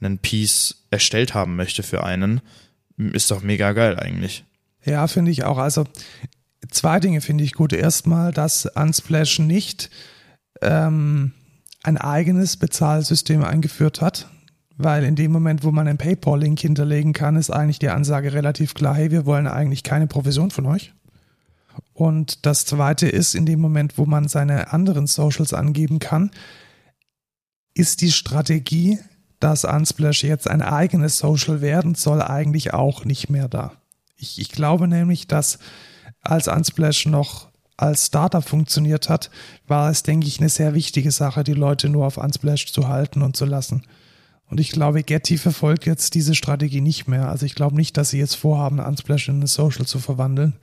einen Piece erstellt haben möchte für einen. Ist doch mega geil eigentlich. Ja, finde ich auch. Also zwei Dinge finde ich gut. Erstmal, dass Unsplash nicht ähm, ein eigenes Bezahlsystem eingeführt hat, weil in dem Moment, wo man einen PayPal-Link hinterlegen kann, ist eigentlich die Ansage relativ klar, hey, wir wollen eigentlich keine Provision von euch. Und das zweite ist, in dem Moment, wo man seine anderen Socials angeben kann, ist die Strategie, dass Unsplash jetzt ein eigenes Social werden soll, eigentlich auch nicht mehr da. Ich, ich glaube nämlich, dass als Unsplash noch als Startup funktioniert hat, war es, denke ich, eine sehr wichtige Sache, die Leute nur auf Unsplash zu halten und zu lassen. Und ich glaube, Getty verfolgt jetzt diese Strategie nicht mehr. Also ich glaube nicht, dass sie jetzt vorhaben, Unsplash in ein Social zu verwandeln.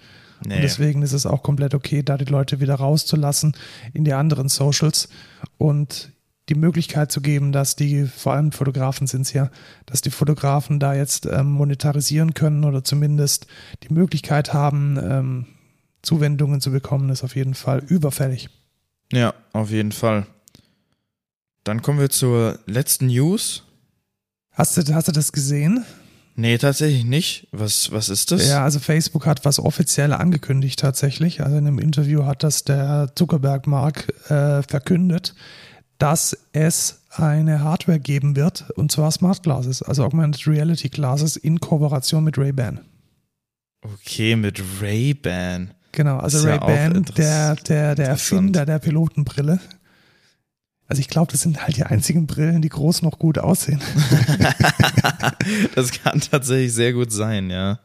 Nee. Und deswegen ist es auch komplett okay, da die Leute wieder rauszulassen in die anderen Socials und die Möglichkeit zu geben, dass die, vor allem Fotografen sind es ja, dass die Fotografen da jetzt ähm, monetarisieren können oder zumindest die Möglichkeit haben, ähm, Zuwendungen zu bekommen, ist auf jeden Fall überfällig. Ja, auf jeden Fall. Dann kommen wir zur letzten News. Hast du, hast du das gesehen? Nee, tatsächlich nicht. Was, was ist das? Ja, also Facebook hat was offiziell angekündigt tatsächlich. Also in einem Interview hat das der Zuckerberg Mark äh, verkündet, dass es eine Hardware geben wird, und zwar Smart Glasses, also Augmented Reality Glasses in Kooperation mit Ray-Ban. Okay, mit Ray-Ban. Genau, also ja Ray-Ban, interess- der, der, der. Erfinder der Pilotenbrille. Also ich glaube, das sind halt die einzigen Brillen, die groß noch gut aussehen. das kann tatsächlich sehr gut sein, ja.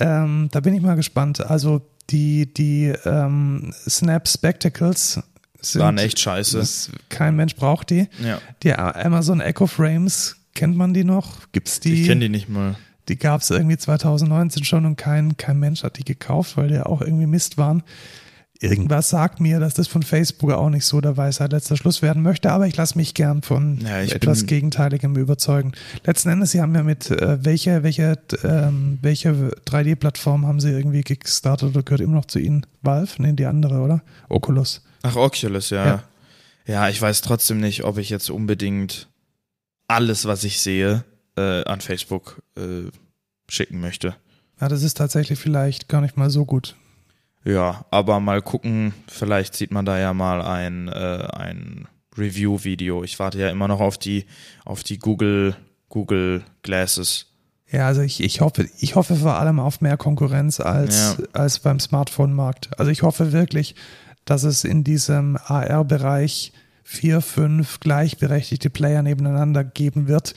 Ähm, da bin ich mal gespannt. Also die, die ähm, Snap Spectacles sind, Waren echt scheiße. Das, kein Mensch braucht die. Ja. Die Amazon Echo Frames, kennt man die noch? Gibt's die? Ich kenne die nicht mal. Die gab es irgendwie 2019 schon und kein, kein Mensch hat die gekauft, weil die auch irgendwie Mist waren. Irgendwas sagt mir, dass das von Facebook auch nicht so der Weisheit letzter Schluss werden möchte, aber ich lasse mich gern von Ja, etwas Gegenteiligem überzeugen. Letzten Endes, Sie haben ja mit, äh, welche, welche, ähm, welche 3D-Plattform haben Sie irgendwie gestartet oder gehört immer noch zu Ihnen? Valve? Nee, die andere, oder? Oculus. Ach, Oculus, ja. Ja. ja. ich weiß trotzdem nicht, ob ich jetzt unbedingt alles, was ich sehe, äh, an Facebook äh, schicken möchte. Ja, das ist tatsächlich vielleicht gar nicht mal so gut. Ja, aber mal gucken, vielleicht sieht man da ja mal ein, äh, ein Review-Video. Ich warte ja immer noch auf die, auf die Google, Google Glasses. Ja, also ich, ich hoffe, ich hoffe vor allem auf mehr Konkurrenz als, Ja. als beim Smartphone-Markt. Also ich hoffe wirklich, dass es in diesem AR-Bereich vier, fünf gleichberechtigte Player nebeneinander geben wird,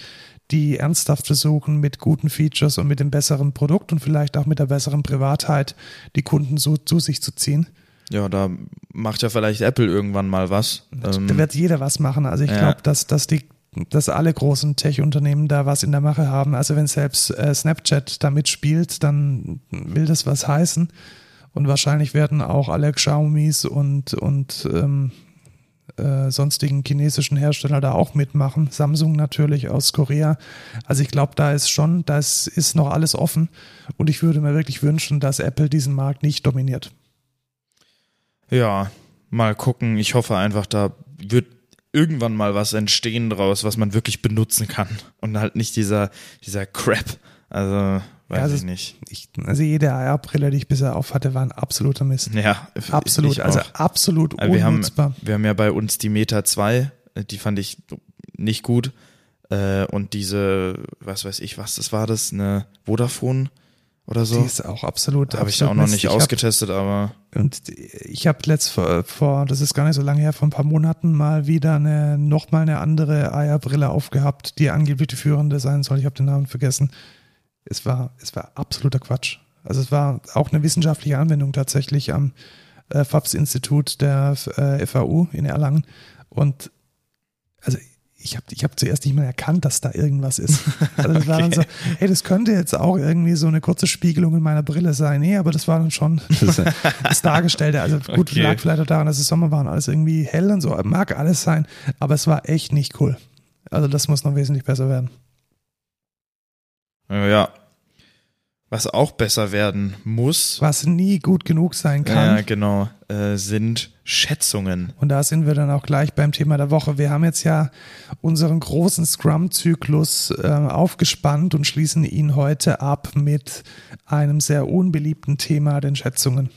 die ernsthaft versuchen, mit guten Features und mit dem besseren Produkt und vielleicht auch mit der besseren Privatheit die Kunden so zu sich zu ziehen. Ja, da macht ja vielleicht Apple irgendwann mal was. Ähm, Da wird jeder was machen. Also ich Ja. glaube, dass, dass die dass alle großen Tech-Unternehmen da was in der Mache haben. Also wenn selbst äh, Snapchat da mitspielt, dann will das was heißen. Und wahrscheinlich werden auch alle Xiaomis und, und ähm, äh, sonstigen chinesischen Hersteller da auch mitmachen. Samsung natürlich aus Korea. Also ich glaube, da ist schon, da ist, ist noch alles offen. Und ich würde mir wirklich wünschen, dass Apple diesen Markt nicht dominiert. ja, mal gucken. Ich hoffe einfach, da wird irgendwann mal was entstehen draus, was man wirklich benutzen kann. Und halt nicht dieser, dieser Crap. Also, weiß also ich nicht. Ich, also jede AR-Brille, die ich bisher auf hatte, war ein absoluter Mist. Ja, Absolut, also auch. absolut Äh, wir haben, unnutzbar. wir haben ja bei uns die Meta 2, äh, die fand ich nicht gut. Äh, Und diese, was weiß ich, was das war das, eine Vodafone oder so. Die ist auch absolut. Habe ich absolut auch noch nicht Ich hab- ausgetestet, aber Und ich habe letzt vor, vor, das ist gar nicht so lange her, vor ein paar Monaten mal wieder eine, nochmal eine andere AR-Brille aufgehabt, die angeblich die führende sein soll. Ich habe den Namen vergessen. Es war, es war absoluter Quatsch. Also es war auch eine wissenschaftliche Anwendung tatsächlich am äh, FAPS-Institut der äh, FAU in Erlangen. Und also ich habe ich hab zuerst nicht mal erkannt, dass da irgendwas ist. Also das war dann so, hey, das könnte jetzt auch irgendwie so eine kurze Spiegelung in meiner Brille sein. Nee, aber das war dann schon das, das Dargestellte. Also gut, Okay. lag vielleicht auch daran, dass es Sommer war und alles irgendwie hell und so. Mag alles sein, aber es war echt nicht cool. Also das muss noch wesentlich besser werden. Ja. Was auch besser werden muss, Was nie gut genug sein kann. ja, genau, äh, sind Schätzungen. Und da sind wir dann auch gleich beim Thema der Woche. Wir haben jetzt ja unseren großen Scrum-Zyklus äh, aufgespannt und schließen ihn heute ab mit einem sehr unbeliebten Thema, den Schätzungen.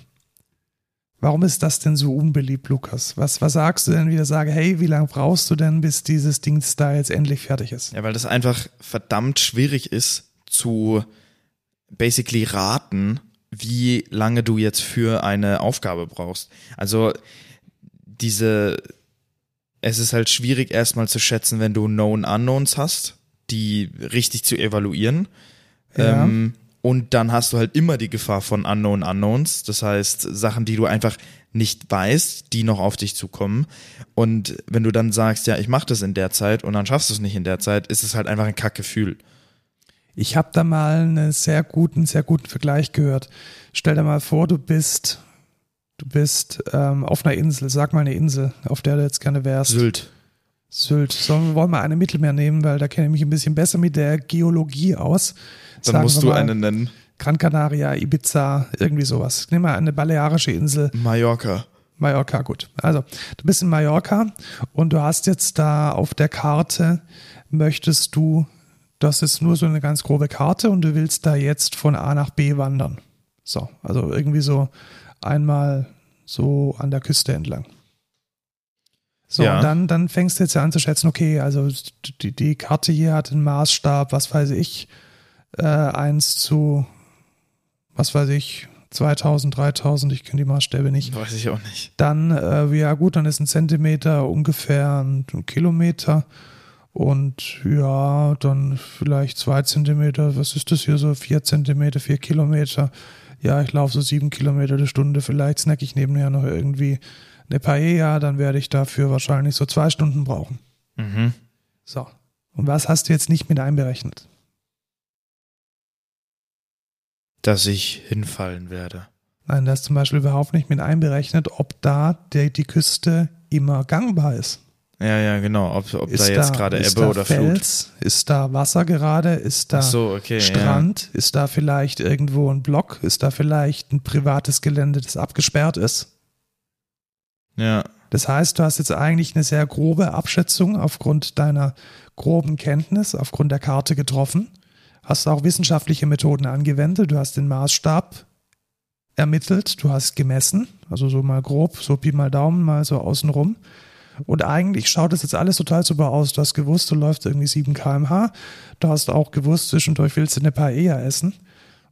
Warum ist das denn so unbeliebt, Lukas? Was, was sagst du denn wieder? Sage, hey, wie lange brauchst du denn, bis dieses Ding da jetzt endlich fertig ist? Ja, weil das einfach verdammt schwierig ist zu basically raten, wie lange du jetzt für eine Aufgabe brauchst. Also diese, es ist halt schwierig erstmal zu schätzen, wenn du Known Unknowns hast, die richtig zu evaluieren. Ja. Ähm, und dann hast du halt immer die Gefahr von Unknown Unknowns, das heißt Sachen, die du einfach nicht weißt, die noch auf dich zukommen. Und wenn du dann sagst, ja, ich mache das in der Zeit und dann schaffst du es nicht in der Zeit, ist es halt einfach ein Kackgefühl. Ich habe da mal einen sehr guten, sehr guten Vergleich gehört. Stell dir mal vor, du bist, du bist ähm, auf einer Insel, sag mal eine Insel, auf der du jetzt gerne wärst. Sylt. Sylt. Sollen wir wollen wir eine Mittelmeer nehmen, weil da kenne ich mich ein bisschen besser mit der Geologie aus. Dann Sagen musst du mal eine nennen. Gran Canaria, Ibiza, irgendwie sowas. Nimm mal eine balearische Insel. Mallorca. Mallorca, gut. Also, du bist in Mallorca und du hast jetzt da auf der Karte, möchtest du, das ist nur so eine ganz grobe Karte und du willst da jetzt von A nach B wandern. So, also irgendwie so einmal so an der Küste entlang. So, Ja. und dann, dann fängst du jetzt ja an zu schätzen, okay, also die, die Karte hier hat einen Maßstab, was weiß ich, äh, 1 zu, was weiß ich, 2000, 3000, ich kenne die Maßstäbe nicht. Weiß ich auch nicht. Dann, äh, ja gut, dann ist ein Zentimeter ungefähr ein, ein Kilometer. Und ja, dann vielleicht zwei Zentimeter, was ist das hier so? Vier Zentimeter, vier Kilometer. Ja, ich laufe so sieben Kilometer die Stunde, vielleicht snack ich nebenher noch irgendwie eine Paella, dann werde ich dafür wahrscheinlich so zwei Stunden brauchen. Mhm. So. Und was hast du jetzt nicht mit einberechnet? Dass ich hinfallen werde. Nein, da ist zum Beispiel überhaupt nicht mit einberechnet, ob da der, die Küste immer gangbar ist. Ja, ja, genau. Ob, ob Ist da jetzt gerade Ebbe oder Flut. Fels? Ist da Wasser gerade? Ist da so, okay. Strand? Ist da vielleicht irgendwo ein Block? Ist da vielleicht ein privates Gelände, das abgesperrt ist? Ja. ja. Das heißt, du hast jetzt eigentlich eine sehr grobe Abschätzung aufgrund deiner groben Kenntnis, aufgrund der Karte getroffen. Hast auch wissenschaftliche Methoden angewendet. Du hast den Maßstab ermittelt. Du hast gemessen. Also so mal grob, so Pi mal Daumen, mal so außenrum. Und eigentlich schaut das jetzt alles total super aus. Du hast gewusst, du läufst irgendwie 7 km/h. Du hast auch gewusst, zwischendurch willst du eine Paella essen.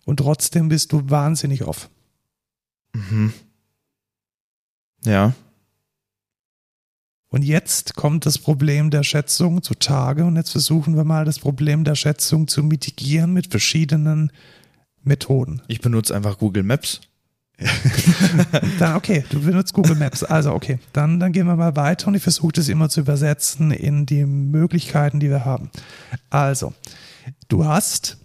Und trotzdem bist du wahnsinnig off. Mhm. Ja. Und jetzt kommt das Problem der Schätzung zutage und jetzt versuchen wir mal das Problem der Schätzung zu mitigieren mit verschiedenen Methoden. Ich benutze einfach Google Maps. dann, okay, du benutzt Google Maps. Also, okay, dann, dann gehen wir mal weiter und ich versuche das immer zu übersetzen in die Möglichkeiten, die wir haben. Also, du hast,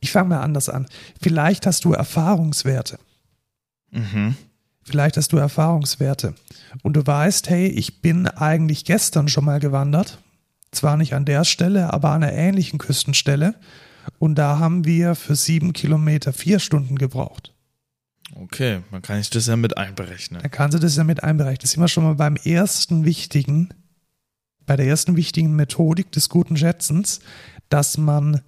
ich fange mal anders an. Vielleicht hast du Erfahrungswerte. Mhm. Vielleicht hast du Erfahrungswerte und du weißt, hey, ich bin eigentlich gestern schon mal gewandert. Zwar nicht an der Stelle, aber an einer ähnlichen Küstenstelle. Und da haben wir für sieben Kilometer vier Stunden gebraucht. Okay, man kann sich das ja mit einberechnen. Dann kannst du das ja mit einberechnen. Das sind wir schon mal beim ersten wichtigen, bei der ersten wichtigen Methodik des guten Schätzens, dass man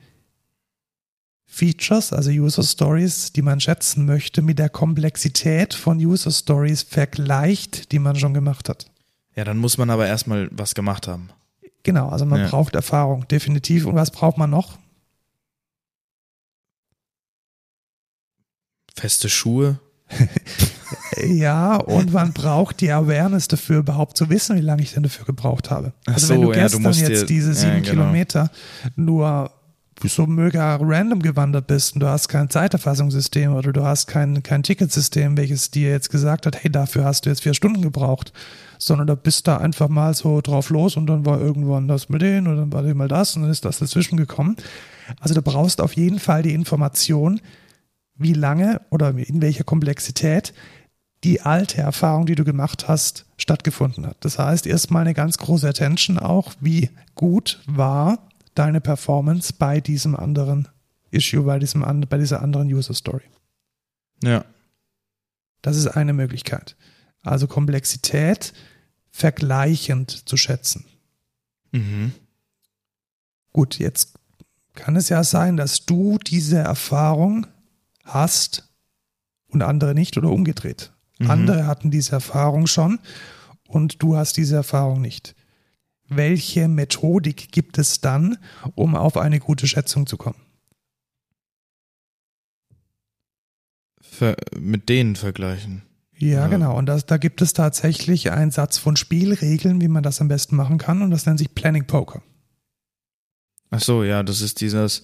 Features, also User Stories, die man schätzen möchte, mit der Komplexität von User Stories vergleicht, die man schon gemacht hat. Ja, dann muss man aber erstmal was gemacht haben. Genau, also man ja. braucht Erfahrung, definitiv. Und was braucht man noch? Feste Schuhe. ja, und man braucht die Awareness dafür, überhaupt zu wissen, wie lange ich denn dafür gebraucht habe. Also so, wenn du gestern ja, du jetzt dir, diese sieben ja, genau. Kilometer nur so mega random gewandert bist und du hast kein Zeiterfassungssystem oder du hast kein, kein Ticketsystem, welches dir jetzt gesagt hat, hey, dafür hast du jetzt vier Stunden gebraucht, sondern du bist da einfach mal so drauf los und dann war irgendwann das mit denen und dann war mal das und dann ist das dazwischen gekommen. Also du brauchst auf jeden Fall die Information, wie lange oder in welcher Komplexität die alte Erfahrung, die du gemacht hast, stattgefunden hat. Das heißt, erstmal eine ganz große Attention auch, wie gut war deine Performance bei diesem anderen Issue, bei, diesem, bei dieser anderen User Story. Ja. Das ist eine Möglichkeit. Also Komplexität vergleichend zu schätzen. Mhm. Gut, jetzt kann es ja sein, dass du diese Erfahrung hast und andere nicht oder umgedreht. Mhm. Andere hatten diese Erfahrung schon und du hast diese Erfahrung nicht welche Methodik gibt es dann, um auf eine gute Schätzung zu kommen? Ver mit denen vergleichen. Ja, ja, genau. Und das, da gibt es tatsächlich einen Satz von Spielregeln, wie man das am besten machen kann. Und das nennt sich Planning Poker. Ach so, ja, das ist dieses,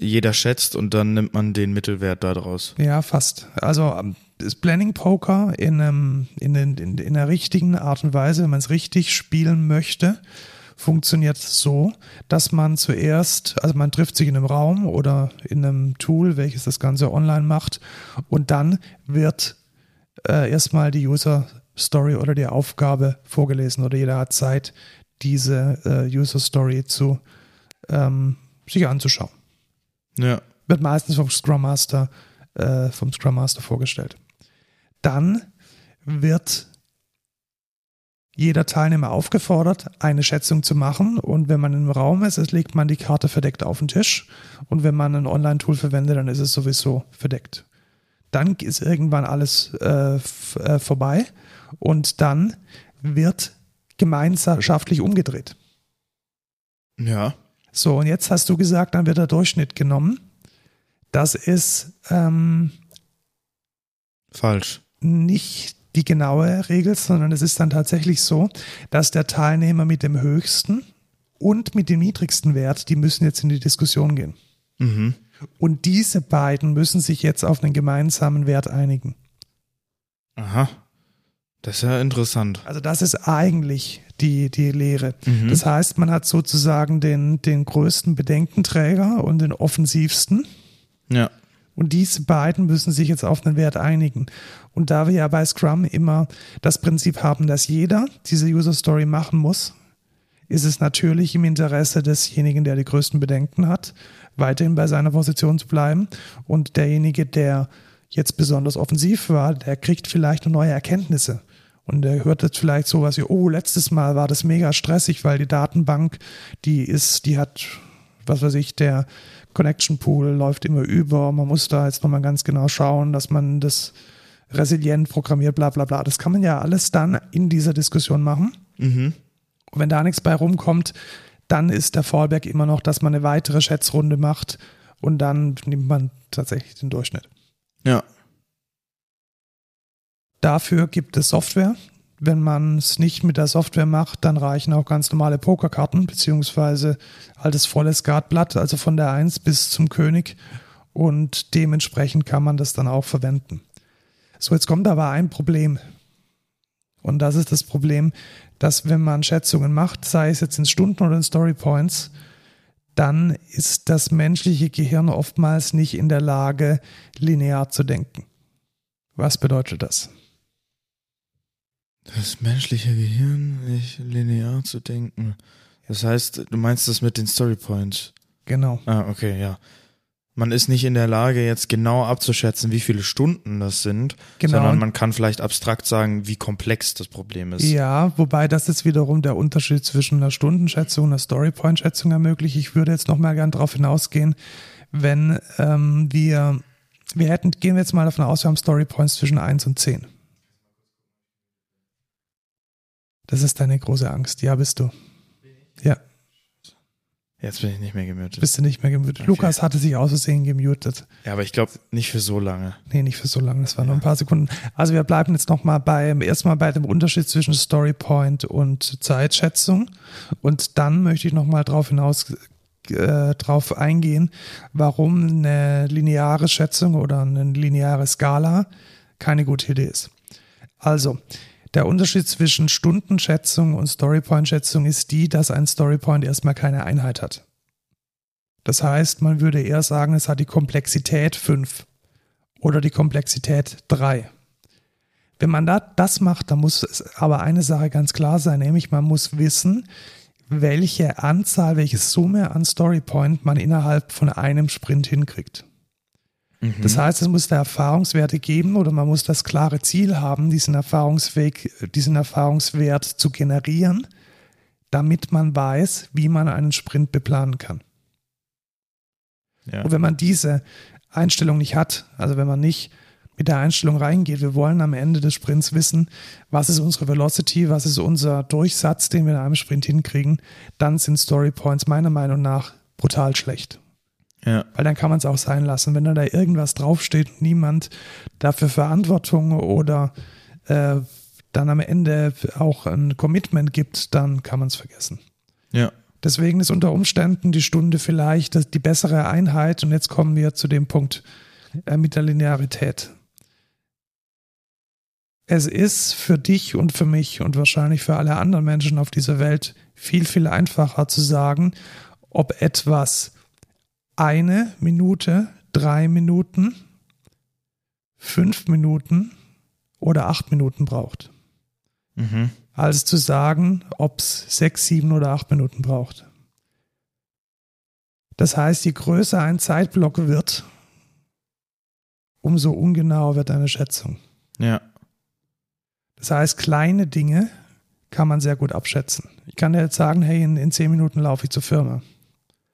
jeder schätzt und dann nimmt man den Mittelwert daraus. Ja, fast. Also ähm, das Planning Poker in, einem, in, in, in, einer richtigen Art und Weise, wenn man es richtig spielen möchte, funktioniert so, dass man zuerst, also man trifft sich in einem Raum oder in einem Tool, welches das Ganze online macht, und dann wird äh, erstmal die User Story oder die Aufgabe vorgelesen oder jeder hat Zeit, diese äh, User Story zu ähm, sich anzuschauen. Ja. Wird meistens vom Scrum Master, äh, vom Scrum Master vorgestellt dann wird jeder Teilnehmer aufgefordert, eine Schätzung zu machen. Und wenn man im Raum ist, legt man die Karte verdeckt auf den Tisch. Und wenn man ein Online-Tool verwendet, dann ist es sowieso verdeckt. Dann ist irgendwann alles äh, äh, vorbei und dann wird gemeinschaftlich umgedreht. Ja. So, und jetzt hast du gesagt, dann wird der Durchschnitt genommen. Das ist ähm, falsch nicht die genaue Regel, sondern es ist dann tatsächlich so, dass der Teilnehmer mit dem höchsten und mit dem niedrigsten Wert, die müssen jetzt in die Diskussion gehen. Mhm. Und diese beiden müssen sich jetzt auf einen gemeinsamen Wert einigen. Aha. Das ist ja interessant. Also das ist eigentlich die, die Lehre. Mhm. Das heißt, man hat sozusagen den, den größten Bedenkenträger und den offensivsten. Ja. Und diese beiden müssen sich jetzt auf einen Wert einigen. Und da wir ja bei Scrum immer das Prinzip haben, dass jeder diese User Story machen muss, ist es natürlich im Interesse desjenigen, der die größten Bedenken hat, weiterhin bei seiner Position zu bleiben. Und derjenige, der jetzt besonders offensiv war, der kriegt vielleicht noch neue Erkenntnisse. Und er hört jetzt vielleicht sowas wie, oh, letztes Mal war das mega stressig, weil die Datenbank, die ist, die hat, was weiß ich, der Connection Pool läuft immer über. Man muss da jetzt nochmal ganz genau schauen, dass man das resilient programmiert, bla bla bla. Das kann man ja alles dann in dieser Diskussion machen. Mhm. Und wenn da nichts bei rumkommt, dann ist der Fallback immer noch, dass man eine weitere Schätzrunde macht und dann nimmt man tatsächlich den Durchschnitt. Ja. Dafür gibt es Software. Wenn man es nicht mit der Software macht, dann reichen auch ganz normale Pokerkarten, beziehungsweise altes volles Skatblatt, also von der 1 bis zum König. Und dementsprechend kann man das dann auch verwenden. So, jetzt kommt aber ein Problem. Und das ist das Problem, dass wenn man Schätzungen macht, sei es jetzt in Stunden oder in Story Points, dann ist das menschliche Gehirn oftmals nicht in der Lage, linear zu denken. Was bedeutet das? Das menschliche Gehirn nicht linear zu denken. Das heißt, du meinst das mit den Story Points. Genau. Ah, okay, ja. Man ist nicht in der Lage, jetzt genau abzuschätzen, wie viele Stunden das sind, Genau. sondern man kann vielleicht abstrakt sagen, wie komplex das Problem ist. Ja, wobei das jetzt wiederum der Unterschied zwischen einer Stundenschätzung und einer Storypoint-Schätzung ermöglicht. Ich würde jetzt noch mal gern darauf hinausgehen, wenn ähm, wir, wir hätten, gehen wir jetzt mal davon aus, wir haben Storypoints zwischen 1 und 10. Das ist deine große Angst. Ja, bist du. Ja, Jetzt bin ich nicht mehr gemutet. bist du nicht mehr gemutet. Okay. Lukas hatte sich aus Versehen gemutet. Ja, aber ich glaube nicht für so lange. Nee, nicht für so lange, das waren nur ein paar Sekunden. Also wir bleiben jetzt nochmal beim, erstmal bei dem Unterschied zwischen Storypoint und Zeitschätzung. Und dann möchte ich nochmal drauf hinaus, äh, drauf eingehen, warum eine lineare Schätzung oder eine lineare Skala keine gute Idee ist. Also, der Unterschied zwischen Stundenschätzung und Storypoint-Schätzung ist die, dass ein Storypoint erstmal keine Einheit hat. Das heißt, man würde eher sagen, es hat die Komplexität 5 oder die Komplexität 3. Wenn man da das macht, dann muss es aber eine Sache ganz klar sein, nämlich man muss wissen, welche Anzahl, welche Summe an Storypoint man innerhalb von einem Sprint hinkriegt. Das heißt, es muss da Erfahrungswerte geben oder man muss das klare Ziel haben, diesen Erfahrungsweg, diesen Erfahrungswert zu generieren, damit man weiß, wie man einen Sprint beplanen kann. Ja. Und wenn man diese Einstellung nicht hat, also wenn man nicht mit der Einstellung reingeht, wir wollen am Ende des Sprints wissen, was ist unsere Velocity, was ist unser Durchsatz, den wir in einem Sprint hinkriegen, dann sind Story Points meiner Meinung nach brutal schlecht. Ja. Weil dann kann man es auch sein lassen. Wenn da da irgendwas draufsteht und niemand dafür Verantwortung oder äh, dann am Ende auch ein Commitment gibt, dann kann man es vergessen. Ja. Deswegen ist unter Umständen die Stunde vielleicht die bessere Einheit. Und jetzt kommen wir zu dem Punkt äh, mit der Linearität. Es ist für dich und für mich und wahrscheinlich für alle anderen Menschen auf dieser Welt viel, viel einfacher zu sagen, ob etwas eine Minute, drei Minuten, fünf Minuten oder acht Minuten braucht Mhm. als zu sagen, ob es sechs, sieben oder acht Minuten braucht. Das heißt, je größer ein Zeitblock wird, umso ungenauer wird eine Schätzung. Ja. Das heißt, kleine Dinge kann man sehr gut abschätzen. Ich kann dir jetzt sagen, hey, in, in zehn Minuten laufe ich zur Firma.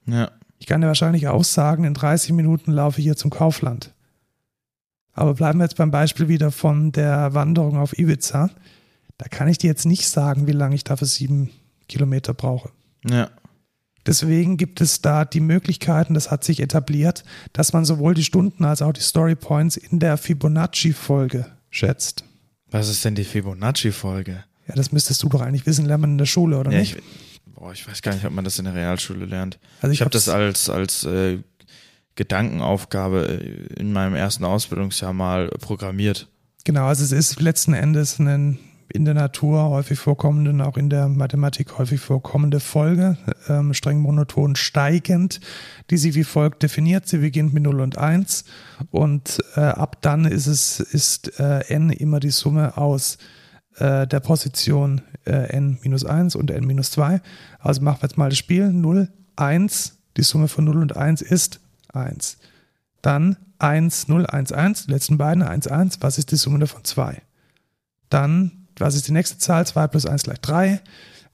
Ja. Ich kann dir wahrscheinlich auch sagen, in 30 Minuten laufe ich hier zum Kaufland. Aber bleiben wir jetzt beim Beispiel wieder von der Wanderung auf Ibiza. Da kann ich dir jetzt nicht sagen, wie lange ich dafür sieben Kilometer brauche. Ja. Deswegen gibt es da die Möglichkeiten, das hat sich etabliert, dass man sowohl die Stunden als auch die Story Points in der Fibonacci-Folge schätzt. Was ist denn die Fibonacci-Folge? Ja, das müsstest du doch eigentlich wissen, lernen in der Schule, oder Ja, nicht? ich, boah, ich weiß gar nicht, ob man das in der Realschule lernt. Also Ich habe hab's- das als, als äh, Gedankenaufgabe äh, in meinem ersten Ausbildungsjahr mal programmiert. Genau, also es ist letzten Endes ein in der Natur häufig vorkommende und auch in der Mathematik häufig vorkommende Folge, ähm, streng monoton steigend, die sie wie folgt definiert. Sie beginnt mit 0 und 1 und äh, ab dann ist es ist äh, n immer die Summe aus äh, der Position äh, n minus 1 und n minus 2. Also machen wir jetzt mal das Spiel. 0, 1, die Summe von 0 und 1 ist 1. Dann 1, 0, 1, 1, die letzten beiden 1, 1, was ist die Summe davon? 2. Dann, was ist die nächste Zahl? 2 plus 1 gleich 3.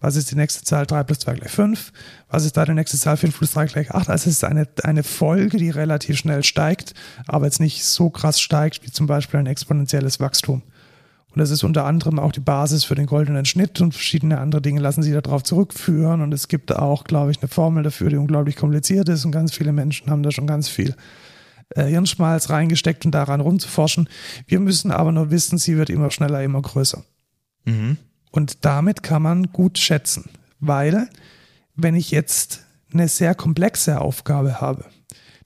Was ist die nächste Zahl? 3 plus 2 gleich 5. Was ist da die nächste Zahl? 5 plus 3 gleich 8. Also es ist eine, eine Folge, die relativ schnell steigt, aber jetzt nicht so krass steigt wie zum Beispiel ein exponentielles Wachstum. Und das ist unter anderem auch die Basis für den goldenen Schnitt und verschiedene andere Dinge lassen sich darauf zurückführen. Und es gibt auch, glaube ich, eine Formel dafür, die unglaublich kompliziert ist und ganz viele Menschen haben da schon ganz viel äh, Hirnschmalz reingesteckt und daran rumzuforschen. Wir müssen aber nur wissen, sie wird immer schneller, immer größer. Mhm. Und damit kann man gut schätzen, weil wenn ich jetzt eine sehr komplexe Aufgabe habe,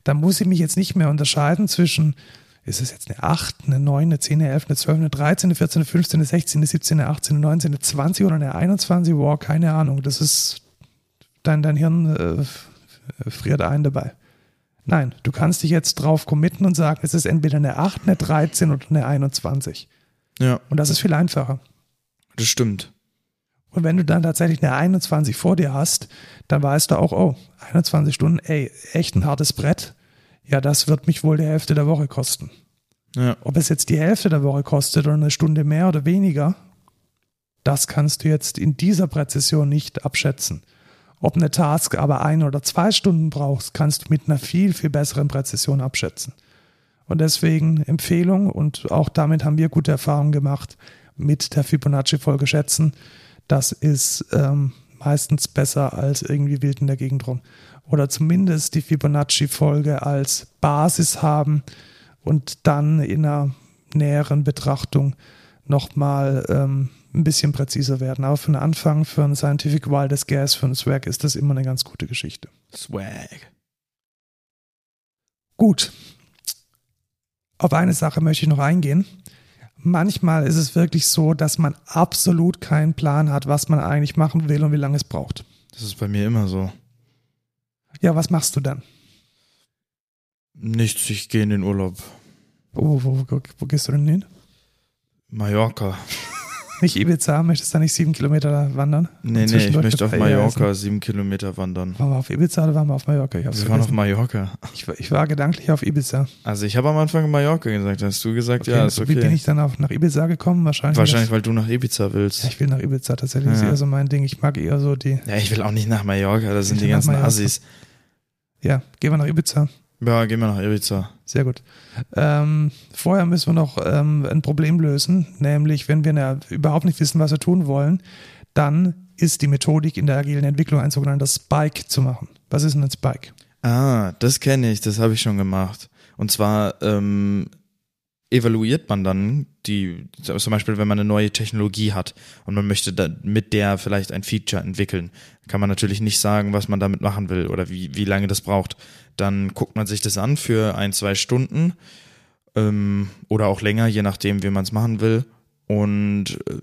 dann muss ich mich jetzt nicht mehr unterscheiden zwischen ist es jetzt eine 8, eine 9, eine 10, eine 11, eine 12, eine 13, eine 14, eine 15, eine 16, eine 17, eine 18, eine 19, eine 20 oder eine 21? Wow, keine Ahnung. Das ist, dein, dein Hirn äh, friert ein dabei. Nein, du kannst dich jetzt drauf committen und sagen, es ist entweder eine 8, eine 13 oder eine 21. Ja. Und das ist viel einfacher. Das stimmt. Und wenn du dann tatsächlich eine 21 vor dir hast, dann weißt du auch, oh, 21 Stunden, ey, echt ein hartes Brett ja, das wird mich wohl die Hälfte der Woche kosten. Ja. Ob es jetzt die Hälfte der Woche kostet oder eine Stunde mehr oder weniger, das kannst du jetzt in dieser Präzision nicht abschätzen. Ob eine Task aber ein oder zwei Stunden brauchst, kannst du mit einer viel, viel besseren Präzision abschätzen. Und deswegen Empfehlung und auch damit haben wir gute Erfahrungen gemacht mit der Fibonacci-Folge schätzen. Das ist ähm, meistens besser als irgendwie wild in der Gegend rum oder zumindest die Fibonacci-Folge als Basis haben und dann in einer näheren Betrachtung nochmal ähm, ein bisschen präziser werden. Aber für den Anfang, für ein Scientific Wildest Gas, für einen Swag ist das immer eine ganz gute Geschichte. Swag. Gut. Auf eine Sache möchte ich noch eingehen. Manchmal ist es wirklich so, dass man absolut keinen Plan hat, was man eigentlich machen will und wie lange es braucht. Das ist bei mir immer so. Ja, was machst du dann? Nichts, ich gehe in den Urlaub. Wo, wo, wo, wo gehst du denn hin? Mallorca. Nicht Ibiza, möchtest du da nicht sieben Kilometer wandern? Nee, nee, ich möchte auf Mallorca sieben Kilometer wandern. Waren wir auf Ibiza oder waren wir auf Mallorca? Ich wir vergessen. waren auf Mallorca. Ich, ich, war gedanklich auf Ibiza. Also ich habe am Anfang Mallorca gesagt, hast du gesagt, okay, ja, ist okay. Wie bin ich dann auf, nach Ibiza gekommen? Wahrscheinlich. Wahrscheinlich, weil du nach Ibiza willst. Ja, ich will nach Ibiza tatsächlich. Ja. Das ist eher so mein Ding. Ich mag eher so die. Ja, ich will auch nicht nach Mallorca, da sind die ganzen Assis. Ja, gehen wir nach Ibiza. Ja, gehen wir nach Ibiza. Sehr gut. Ähm, vorher müssen wir noch ähm, ein Problem lösen, nämlich wenn wir überhaupt nicht wissen, was wir tun wollen, dann ist die Methodik in der agilen Entwicklung ein sogenannter Spike zu machen. Was ist denn ein Spike? Ah, das kenne ich, das habe ich schon gemacht. Und zwar ähm, evaluiert man dann die, zum Beispiel, wenn man eine neue Technologie hat und man möchte da mit der vielleicht ein Feature entwickeln, kann man natürlich nicht sagen, was man damit machen will oder wie, wie lange das braucht. Dann guckt man sich das an für ein, zwei Stunden ähm, oder auch länger, je nachdem, wie man es machen will und äh,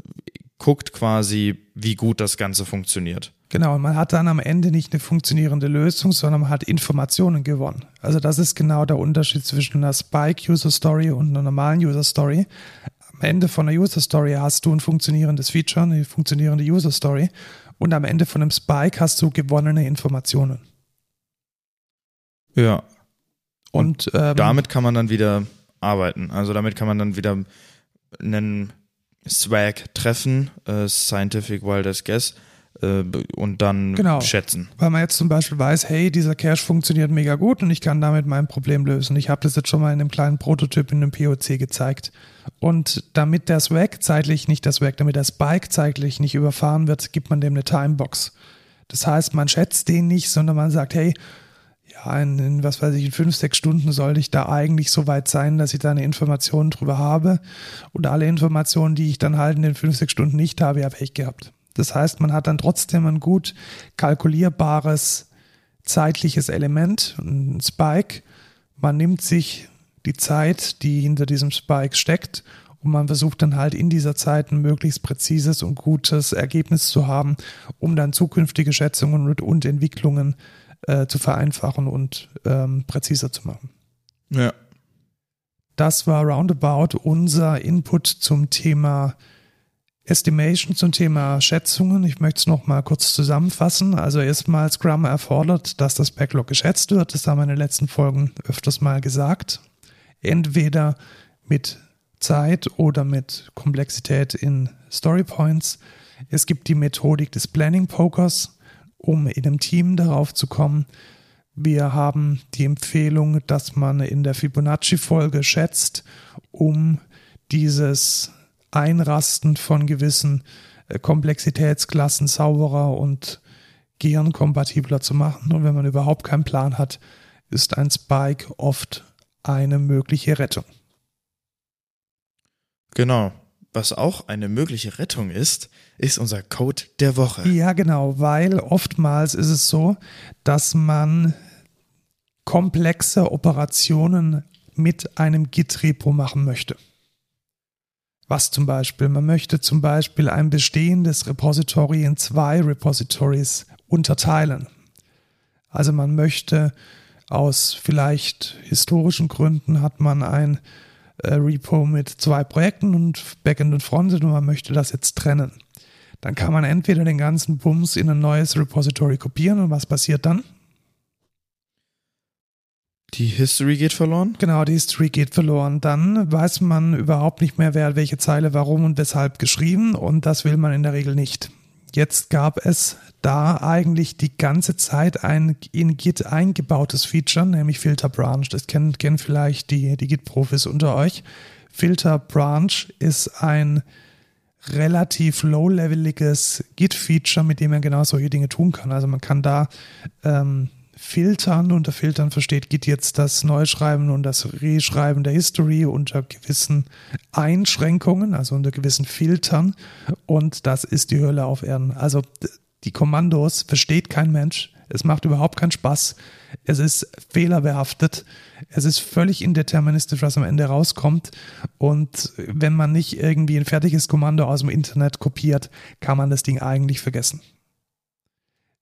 guckt quasi, wie gut das Ganze funktioniert. Genau, und man hat dann am Ende nicht eine funktionierende Lösung, sondern man hat Informationen gewonnen. Also das ist genau der Unterschied zwischen einer Spike-User-Story und einer normalen User-Story. Am Ende von einer User-Story hast du ein funktionierendes Feature, eine funktionierende User-Story und am Ende von einem Spike hast du gewonnene Informationen. Ja. Und, und ähm, damit kann man dann wieder arbeiten. Also damit kann man dann wieder einen Swag treffen, äh, Scientific Wildest Guess äh, und dann genau. schätzen. Weil man jetzt zum Beispiel weiß, hey, dieser Cache funktioniert mega gut und ich kann damit mein Problem lösen. Ich habe das jetzt schon mal in einem kleinen Prototyp in einem POC gezeigt. Und damit der Swag zeitlich, nicht der Swag, damit der Spike zeitlich nicht überfahren wird, gibt man dem eine Timebox. Das heißt, man schätzt den nicht, sondern man sagt, hey, ja, in, in, was weiß ich, in fünf, sechs Stunden sollte ich da eigentlich so weit sein, dass ich da eine Information drüber habe. Und alle Informationen, die ich dann halt in den fünf, sechs Stunden nicht habe, habe ich gehabt. Das heißt, man hat dann trotzdem ein gut kalkulierbares zeitliches Element, ein Spike. Man nimmt sich die Zeit, die hinter diesem Spike steckt und man versucht dann halt in dieser Zeit ein möglichst präzises und gutes Ergebnis zu haben, um dann zukünftige Schätzungen und, und Entwicklungen äh, zu vereinfachen und ähm, präziser zu machen. Ja. Das war roundabout unser Input zum Thema Estimation zum Thema Schätzungen. Ich möchte es noch mal kurz zusammenfassen. Also erstmal Scrum erfordert, dass das Backlog geschätzt wird. Das haben wir in den letzten Folgen öfters mal gesagt. Entweder mit Zeit oder mit Komplexität in Story Points. Es gibt die Methodik des Planning Pokers, um in einem Team darauf zu kommen. Wir haben die Empfehlung, dass man in der Fibonacci-Folge schätzt, um dieses Einrasten von gewissen äh, Komplexitätsklassen sauberer und gehirnkompatibler zu machen. Und wenn man überhaupt keinen Plan hat, ist ein Spike oft eine mögliche Rettung. Genau. Was auch eine mögliche Rettung ist, ist unser Code der Woche. Ja, genau, weil oftmals ist es so, dass man komplexe Operationen mit einem Git-Repo machen möchte. Was zum Beispiel? Man möchte zum Beispiel ein bestehendes Repository in zwei Repositories unterteilen. Also man möchte aus vielleicht historischen Gründen hat man ein äh, Repo mit zwei Projekten und Backend und Frontend und man möchte das jetzt trennen. Dann kann man entweder den ganzen Bums in ein neues Repository kopieren und was passiert dann? Die History geht verloren? Genau, die History geht verloren. Dann weiß man überhaupt nicht mehr, wer welche Zeile warum und weshalb geschrieben und das will man in der Regel nicht. Jetzt gab es da eigentlich die ganze Zeit ein in Git eingebautes Feature, nämlich Filter Branch. Das kennen, kennen vielleicht die, die Git-Profis unter euch. Filter Branch ist ein relativ low-leveliges Git-Feature, mit dem man genau solche Dinge tun kann. Also man kann da ähm, filtern. Unter Filtern versteht Git jetzt das Neuschreiben und das Reschreiben der History unter gewissen Einschränkungen, also unter gewissen Filtern. Und das ist die Hölle auf Erden. Also die Kommandos versteht kein Mensch. Es macht überhaupt keinen Spaß. Es ist fehlerbehaftet. Es ist völlig indeterministisch, was am Ende rauskommt. Und wenn man nicht irgendwie ein fertiges Kommando aus dem Internet kopiert, kann man das Ding eigentlich vergessen.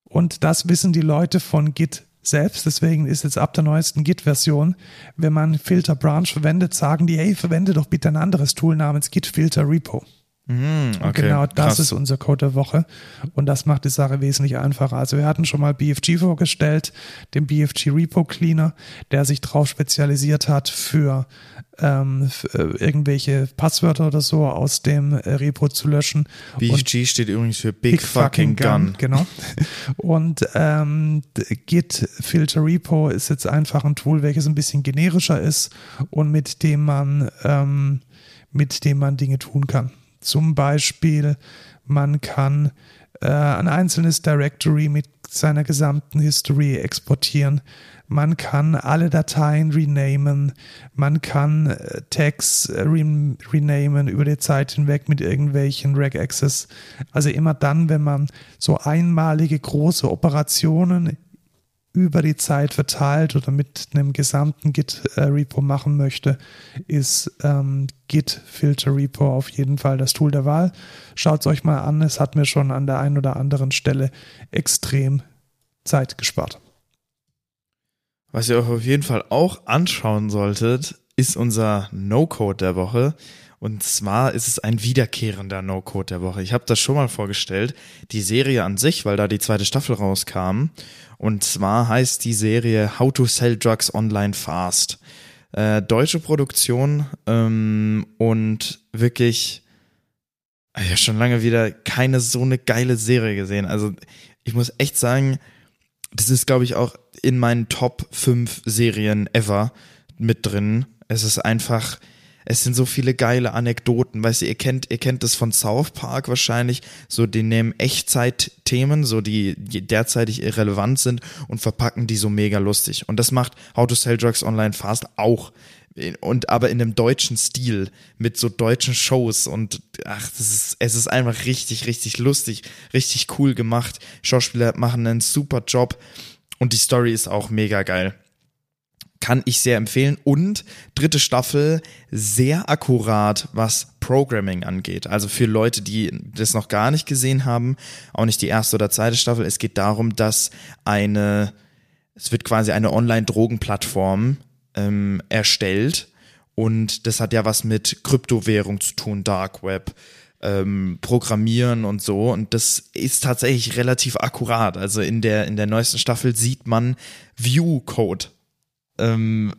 Und das wissen die Leute von Git selbst. Deswegen ist jetzt ab der neuesten Git-Version, wenn man Filter Branch verwendet, sagen die, hey, verwende doch bitte ein anderes Tool namens Git Filter Repo. Mm, okay, genau das krass. ist unser Code der Woche. Und das macht die Sache wesentlich einfacher. Also wir hatten schon mal BFG vorgestellt, den BFG Repo Cleaner, der sich darauf spezialisiert hat für, ähm, für irgendwelche Passwörter oder so aus dem äh, Repo zu löschen. BFG steht übrigens für Big, Fucking Gun. Genau. Und ähm, Git Filter Repo ist jetzt einfach ein Tool, welches ein bisschen generischer ist und mit dem man ähm, mit dem man Dinge tun kann. Zum Beispiel, man kann äh, ein einzelnes Directory mit seiner gesamten History exportieren. Man kann alle Dateien renamen. Man kann äh, Tags äh, re renamen über die Zeit hinweg mit irgendwelchen Regaccess. Also immer dann, wenn man so einmalige große Operationen über die Zeit verteilt oder mit einem gesamten Git-Repo machen möchte, ist ähm, Git Filter Repo auf jeden Fall das Tool der Wahl. Schaut es euch mal an, es hat mir schon an der einen oder anderen Stelle extrem Zeit gespart. Was ihr euch auf jeden Fall auch anschauen solltet, ist unser No-Code der Woche. Und zwar ist es ein wiederkehrender No-Code der Woche. Ich habe das schon mal vorgestellt, die Serie an sich, weil da die zweite Staffel rauskam. Und zwar heißt die Serie How to Sell Drugs Online Fast. Äh, deutsche Produktion ähm, und wirklich, ich habe schon lange wieder keine so eine geile Serie gesehen. Also ich muss echt sagen, das ist, glaube ich, auch in meinen Top 5 Serien ever mit drin. Es ist einfach, es sind so viele geile Anekdoten, weißt du, ihr kennt, ihr kennt das von South Park wahrscheinlich, so die nehmen Echtzeit-Themen, so die derzeitig irrelevant sind und verpacken die so mega lustig. Und das macht How to Sell Drugs Online Fast auch. Und aber in einem deutschen Stil, mit so deutschen Shows und ach, das ist, es ist einfach richtig, richtig lustig, richtig cool gemacht. Schauspieler machen einen super Job und die Story ist auch mega geil kann ich sehr empfehlen. Und dritte Staffel sehr akkurat, was Programming angeht. Also für Leute, die das noch gar nicht gesehen haben, auch nicht die erste oder zweite Staffel. Es geht darum, dass eine, es wird quasi eine Online-Drogenplattform ähm, erstellt. Und das hat ja was mit Kryptowährung zu tun, Dark Web. Ähm, programmieren und so und das ist tatsächlich relativ akkurat. Also in der in der neuesten Staffel sieht man View Code ähm,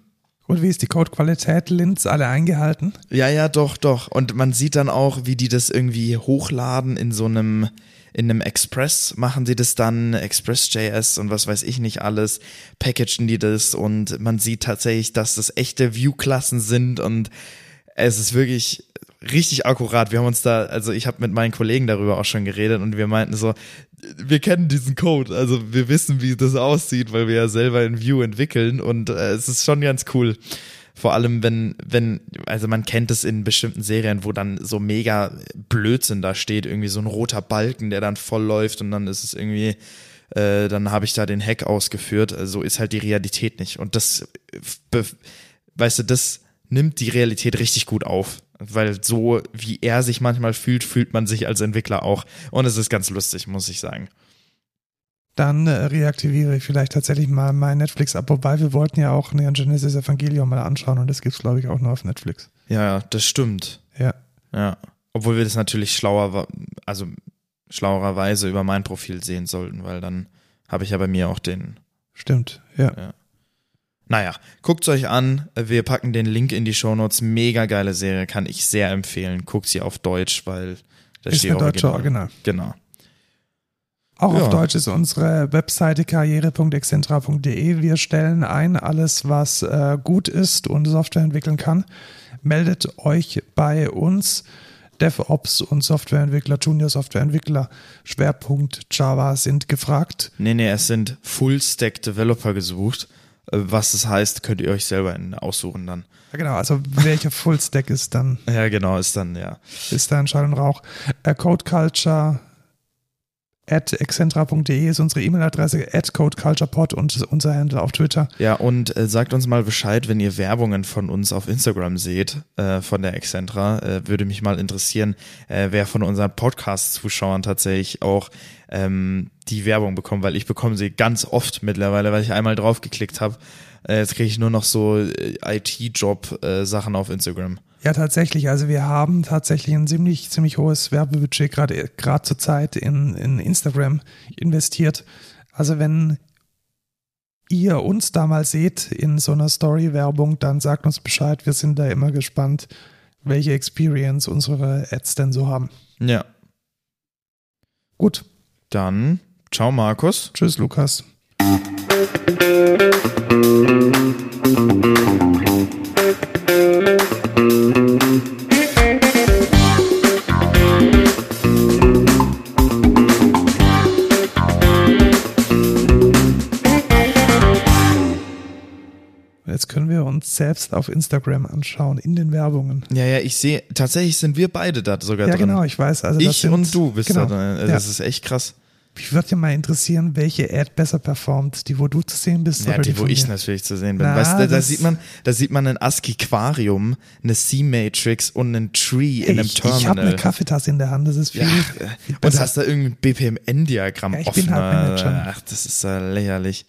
Und wie ist die Codequalität? Linz alle eingehalten? Ja, ja, doch, doch. Und man sieht dann auch, wie die das irgendwie hochladen in so einem, in einem Express machen sie das dann, Express.js und was weiß ich nicht alles, packagen die das und man sieht tatsächlich, dass das echte View-Klassen sind und es ist wirklich richtig akkurat. Wir haben uns da, also ich habe mit meinen Kollegen darüber auch schon geredet und wir meinten so, wir kennen diesen Code, also wir wissen, wie das aussieht, weil wir ja selber in Vue entwickeln und äh, es ist schon ganz cool. Vor allem, wenn, wenn, also man kennt es in bestimmten Serien, wo dann so mega Blödsinn da steht, irgendwie so ein roter Balken, der dann voll läuft und dann ist es irgendwie, äh, dann habe ich da den Hack ausgeführt. Also so ist halt die Realität nicht. Und das, weißt du, das nimmt die Realität richtig gut auf weil so wie er sich manchmal fühlt, fühlt man sich als Entwickler auch. Und es ist ganz lustig, muss ich sagen. Dann äh, reaktiviere ich vielleicht tatsächlich mal mein Netflix ab, wobei wir wollten ja auch Neon Genesis Evangelion mal anschauen und das gibt es, glaube ich, auch nur auf Netflix. Ja, das stimmt. Ja. Ja. Obwohl wir das natürlich schlauer, also schlauererweise über mein Profil sehen sollten, weil dann habe ich ja bei mir auch den. Stimmt, ja. ja. Naja, guckt euch an. Wir packen den Link in die Shownotes. Mega geile Serie, kann ich sehr empfehlen. Guckt sie auf Deutsch, weil da ist steht deutsche Original. Genau. Auch ja. auf Deutsch ist unsere Webseite karriere.excentra.de. Wir stellen ein alles, was äh, gut ist und Software entwickeln kann. Meldet euch bei uns. DevOps und Softwareentwickler, Junior Softwareentwickler, Schwerpunkt Java sind gefragt. Nee, nee, es sind Full-Stack Developer gesucht. Äh, was das heißt, könnt ihr euch selber aussuchen dann. Ja, genau, also welcher Fullstack ist dann? ja, genau, ist dann, ja. Ist da ein Schall und Rauch. Äh, Code Culture at excentra.de ist unsere E-Mail-Adresse, at codeculturepod und unser Handle auf Twitter. Ja, und äh, sagt uns mal Bescheid, wenn ihr Werbungen von uns auf Instagram seht, äh, von der Excentra. Äh, würde mich mal interessieren, äh, wer von unseren Podcast-Zuschauern tatsächlich auch ähm, die Werbung bekommt, weil ich bekomme sie ganz oft mittlerweile, weil ich einmal draufgeklickt habe. Äh, jetzt kriege ich nur noch so äh, IT-Job-Sachen auf Instagram. Ja, tatsächlich. Also wir haben tatsächlich ein ziemlich, ziemlich hohes Werbebudget gerade gerade zur Zeit in, in Instagram investiert. Also wenn ihr uns da mal seht in so einer Story-Werbung, dann sagt uns Bescheid. Wir sind da immer gespannt, welche Experience unsere Ads denn so haben. Ja. Gut. Dann ciao Markus. Tschüss Lukas. Selbst auf Instagram anschauen, in den Werbungen. Ja, ja, ich sehe, tatsächlich sind wir beide da sogar ja, drin. Ja, genau, ich weiß. Also ich sind, und du bist genau, da drin. Das ja. ist echt krass. Mich würde ja mal interessieren, welche Ad besser performt, die wo du zu sehen bist ja, oder die, die wo ich natürlich zu sehen bin. Na, weißt du, da sieht man, da sieht man ein ASCII-Quarium, eine C-Matrix und einen Tree hey, in einem Terminal. Ich habe eine Kaffeetasse in der Hand, das ist viel. Ja, und hast da irgendein BPMN-Diagramm ja, ich offen. Bin halt Manager. Ach, das ist ja lächerlich.